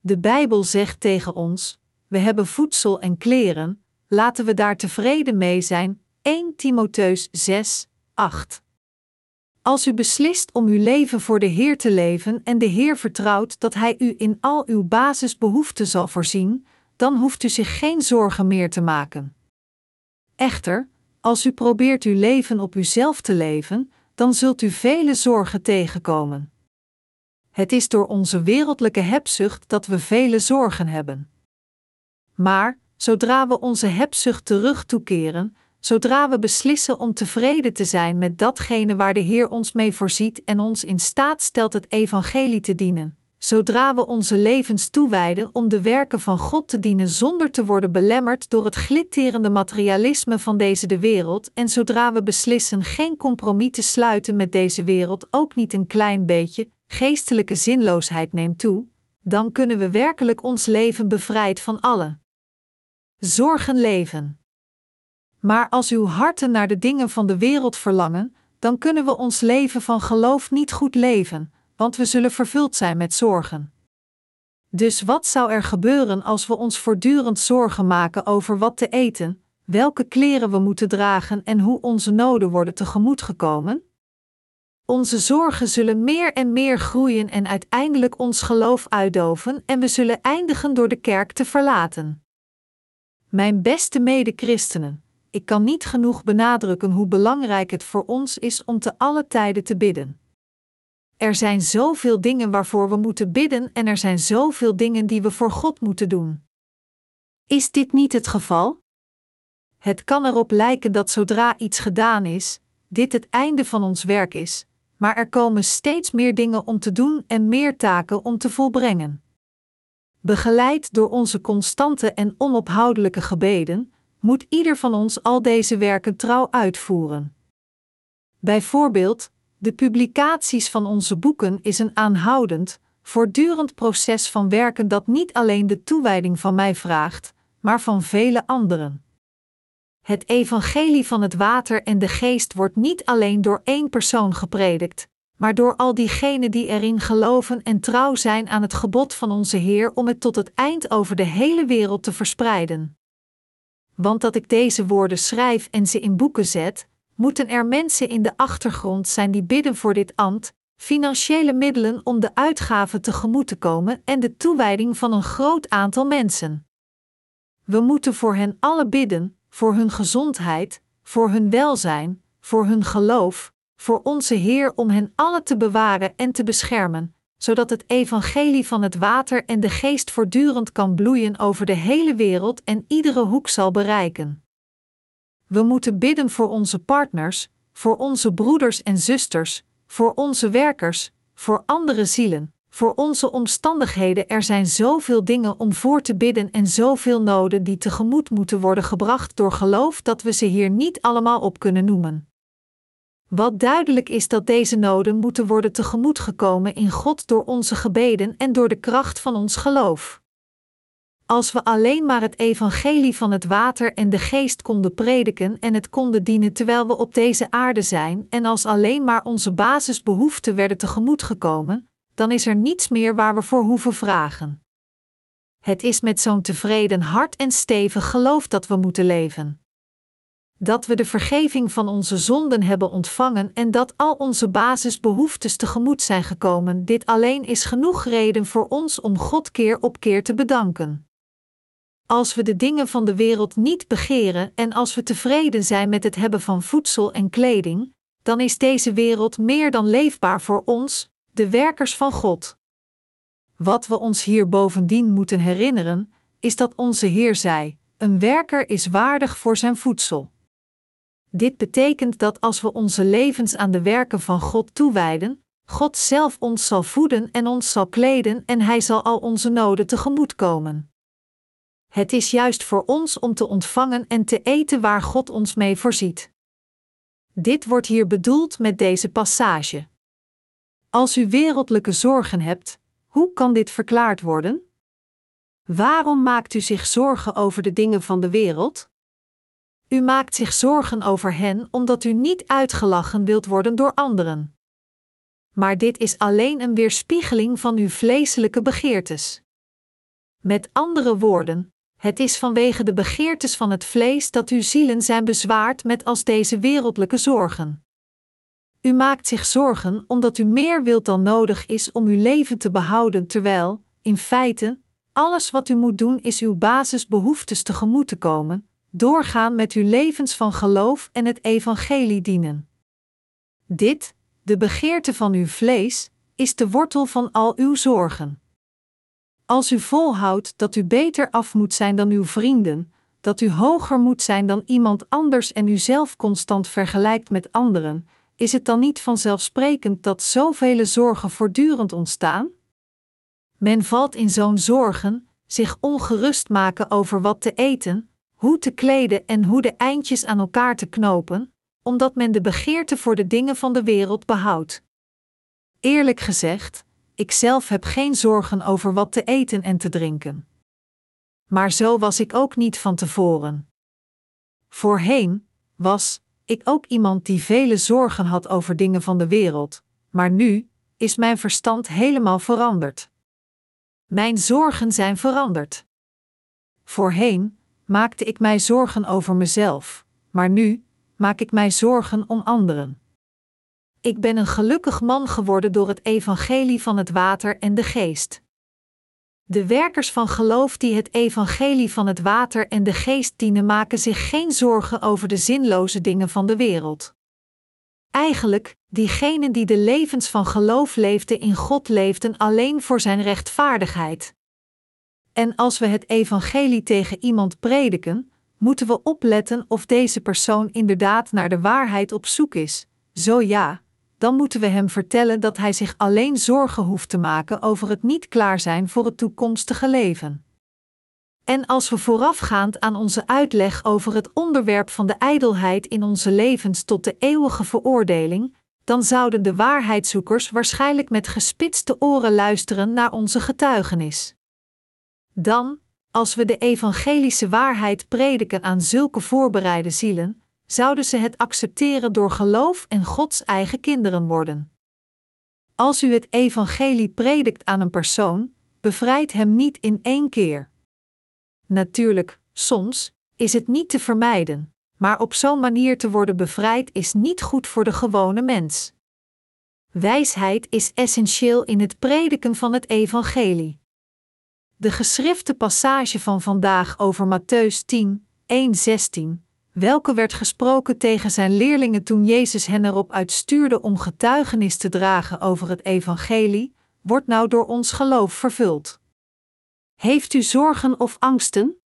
De Bijbel zegt tegen ons: we hebben voedsel en kleren, laten we daar tevreden mee zijn. 1 Timotheus 6, 8. Als u beslist om uw leven voor de Heer te leven en de Heer vertrouwt dat Hij u in al uw basisbehoeften zal voorzien, dan hoeft u zich geen zorgen meer te maken. Echter, als u probeert uw leven op uzelf te leven, dan zult u vele zorgen tegenkomen. Het is door onze wereldlijke hebzucht dat we vele zorgen hebben. Maar, zodra we onze hebzucht terug toekeren, zodra we beslissen om tevreden te zijn met datgene waar de Heer ons mee voorziet en ons in staat stelt het evangelie te dienen, zodra we onze levens toewijden om de werken van God te dienen zonder te worden belemmerd door het glitterende materialisme van deze de wereld en zodra we beslissen geen compromis te sluiten met deze wereld, ook niet een klein beetje, geestelijke zinloosheid neemt toe, dan kunnen we werkelijk ons leven bevrijd van alle zorgen leven. Maar als uw harten naar de dingen van de wereld verlangen, dan kunnen we ons leven van geloof niet goed leven, want we zullen vervuld zijn met zorgen. Dus wat zou er gebeuren als we ons voortdurend zorgen maken over wat te eten, welke kleren we moeten dragen en hoe onze noden worden tegemoetgekomen? Onze zorgen zullen meer en meer groeien en uiteindelijk ons geloof uitdoven en we zullen eindigen door de kerk te verlaten. Mijn beste mede-christenen, ik kan niet genoeg benadrukken hoe belangrijk het voor ons is om te alle tijden te bidden. Er zijn zoveel dingen waarvoor we moeten bidden en er zijn zoveel dingen die we voor God moeten doen. Is dit niet het geval? Het kan erop lijken dat zodra iets gedaan is, dit het einde van ons werk is, maar er komen steeds meer dingen om te doen en meer taken om te volbrengen. Begeleid door onze constante en onophoudelijke gebeden, moet ieder van ons al deze werken trouw uitvoeren. Bijvoorbeeld, de publicaties van onze boeken is een aanhoudend, voortdurend proces van werken dat niet alleen de toewijding van mij vraagt, maar van vele anderen. Het evangelie van het water en de geest wordt niet alleen door één persoon gepredikt, maar door al diegenen die erin geloven en trouw zijn aan het gebod van onze Heer om het tot het eind over de hele wereld te verspreiden. Want dat ik deze woorden schrijf en ze in boeken zet, moeten er mensen in de achtergrond zijn die bidden voor dit ambt, financiële middelen om de uitgaven tegemoet te komen en de toewijding van een groot aantal mensen. We moeten voor hen alle bidden, voor hun gezondheid, voor hun welzijn, voor hun geloof, voor onze Heer om hen alle te bewaren en te beschermen, zodat het evangelie van het water en de geest voortdurend kan bloeien over de hele wereld en iedere hoek zal bereiken. We moeten bidden voor onze partners, voor onze broeders en zusters, voor onze werkers, voor andere zielen, voor onze omstandigheden. Er zijn zoveel dingen om voor te bidden en zoveel noden die tegemoet moeten worden gebracht door geloof dat we ze hier niet allemaal op kunnen noemen. Wat duidelijk is dat deze noden moeten worden tegemoet gekomen in God door onze gebeden en door de kracht van ons geloof. Als we alleen maar het evangelie van het water en de geest konden prediken en het konden dienen terwijl we op deze aarde zijn, en als alleen maar onze basisbehoeften werden tegemoet gekomen, dan is er niets meer waar we voor hoeven vragen. Het is met zo'n tevreden hart en stevig geloof dat we moeten leven dat we de vergeving van onze zonden hebben ontvangen en dat al onze basisbehoeftes tegemoet zijn gekomen, dit alleen is genoeg reden voor ons om God keer op keer te bedanken. Als we de dingen van de wereld niet begeren en als we tevreden zijn met het hebben van voedsel en kleding, dan is deze wereld meer dan leefbaar voor ons, de werkers van God. Wat we ons hier bovendien moeten herinneren, is dat onze Heer zei: Een werker is waardig voor zijn voedsel. Dit betekent dat als we onze levens aan de werken van God toewijden, God zelf ons zal voeden en ons zal kleden en Hij zal al onze noden tegemoetkomen. Het is juist voor ons om te ontvangen en te eten waar God ons mee voorziet. Dit wordt hier bedoeld met deze passage. Als u wereldlijke zorgen hebt, hoe kan dit verklaard worden? Waarom maakt u zich zorgen over de dingen van de wereld? U maakt zich zorgen over hen omdat u niet uitgelachen wilt worden door anderen. Maar dit is alleen een weerspiegeling van uw vleeselijke begeertes. Met andere woorden, het is vanwege de begeertes van het vlees dat uw zielen zijn bezwaard met als deze wereldlijke zorgen. U maakt zich zorgen omdat u meer wilt dan nodig is om uw leven te behouden, terwijl, in feite, alles wat u moet doen is uw basisbehoeftes tegemoet te komen, doorgaan met uw levens van geloof en het evangelie dienen. Dit, de begeerte van uw vlees, is de wortel van al uw zorgen. Als u volhoudt dat u beter af moet zijn dan uw vrienden, dat u hoger moet zijn dan iemand anders en u zelf constant vergelijkt met anderen, is het dan niet vanzelfsprekend dat zoveel zorgen voortdurend ontstaan? Men valt in zo'n zorgen, zich ongerust maken over wat te eten, hoe te kleden en hoe de eindjes aan elkaar te knopen, omdat men de begeerte voor de dingen van de wereld behoudt. Eerlijk gezegd, ik zelf heb geen zorgen over wat te eten en te drinken. Maar zo was ik ook niet van tevoren. Voorheen was ik ook iemand die vele zorgen had over dingen van de wereld, maar nu is mijn verstand helemaal veranderd. Mijn zorgen zijn veranderd. Voorheen maakte ik mij zorgen over mezelf, maar nu maak ik mij zorgen om anderen. Ik ben een gelukkig man geworden door het evangelie van het water en de geest. De werkers van geloof die het evangelie van het water en de geest dienen, maken zich geen zorgen over de zinloze dingen van de wereld. Eigenlijk, diegenen die de levens van geloof leefden in God leefden alleen voor zijn rechtvaardigheid. En als we het evangelie tegen iemand prediken, moeten we opletten of deze persoon inderdaad naar de waarheid op zoek is. Zo ja, dan moeten we hem vertellen dat hij zich alleen zorgen hoeft te maken over het niet klaar zijn voor het toekomstige leven. En als we voorafgaand aan onze uitleg over het onderwerp van de ijdelheid in onze levens tot de eeuwige veroordeling, dan zouden de waarheidszoekers waarschijnlijk met gespitste oren luisteren naar onze getuigenis. Dan, als we de evangelische waarheid prediken aan zulke voorbereide zielen, zouden ze het accepteren door geloof en Gods eigen kinderen worden. Als u het evangelie predikt aan een persoon, bevrijd hem niet in één keer. Natuurlijk, soms is het niet te vermijden, maar op zo'n manier te worden bevrijd is niet goed voor de gewone mens. Wijsheid is essentieel in het prediken van het evangelie. De geschrifte passage van vandaag over Matthäus 10, 1, 16 welke werd gesproken tegen zijn leerlingen toen Jezus hen erop uitstuurde om getuigenis te dragen over het evangelie, wordt nou door ons geloof vervuld. Heeft u zorgen of angsten?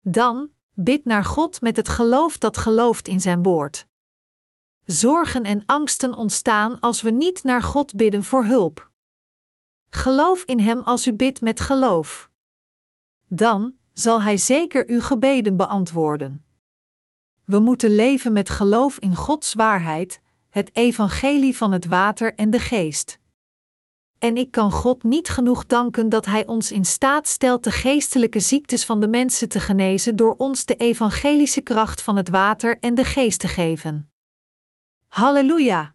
Dan, bid naar God met het geloof dat gelooft in zijn woord. Zorgen en angsten ontstaan als we niet naar God bidden voor hulp. Geloof in Hem als u bidt met geloof. Dan zal Hij zeker uw gebeden beantwoorden. We moeten leven met geloof in Gods waarheid, het evangelie van het water en de geest. En ik kan God niet genoeg danken dat Hij ons in staat stelt de geestelijke ziektes van de mensen te genezen door ons de evangelische kracht van het water en de geest te geven. Halleluja!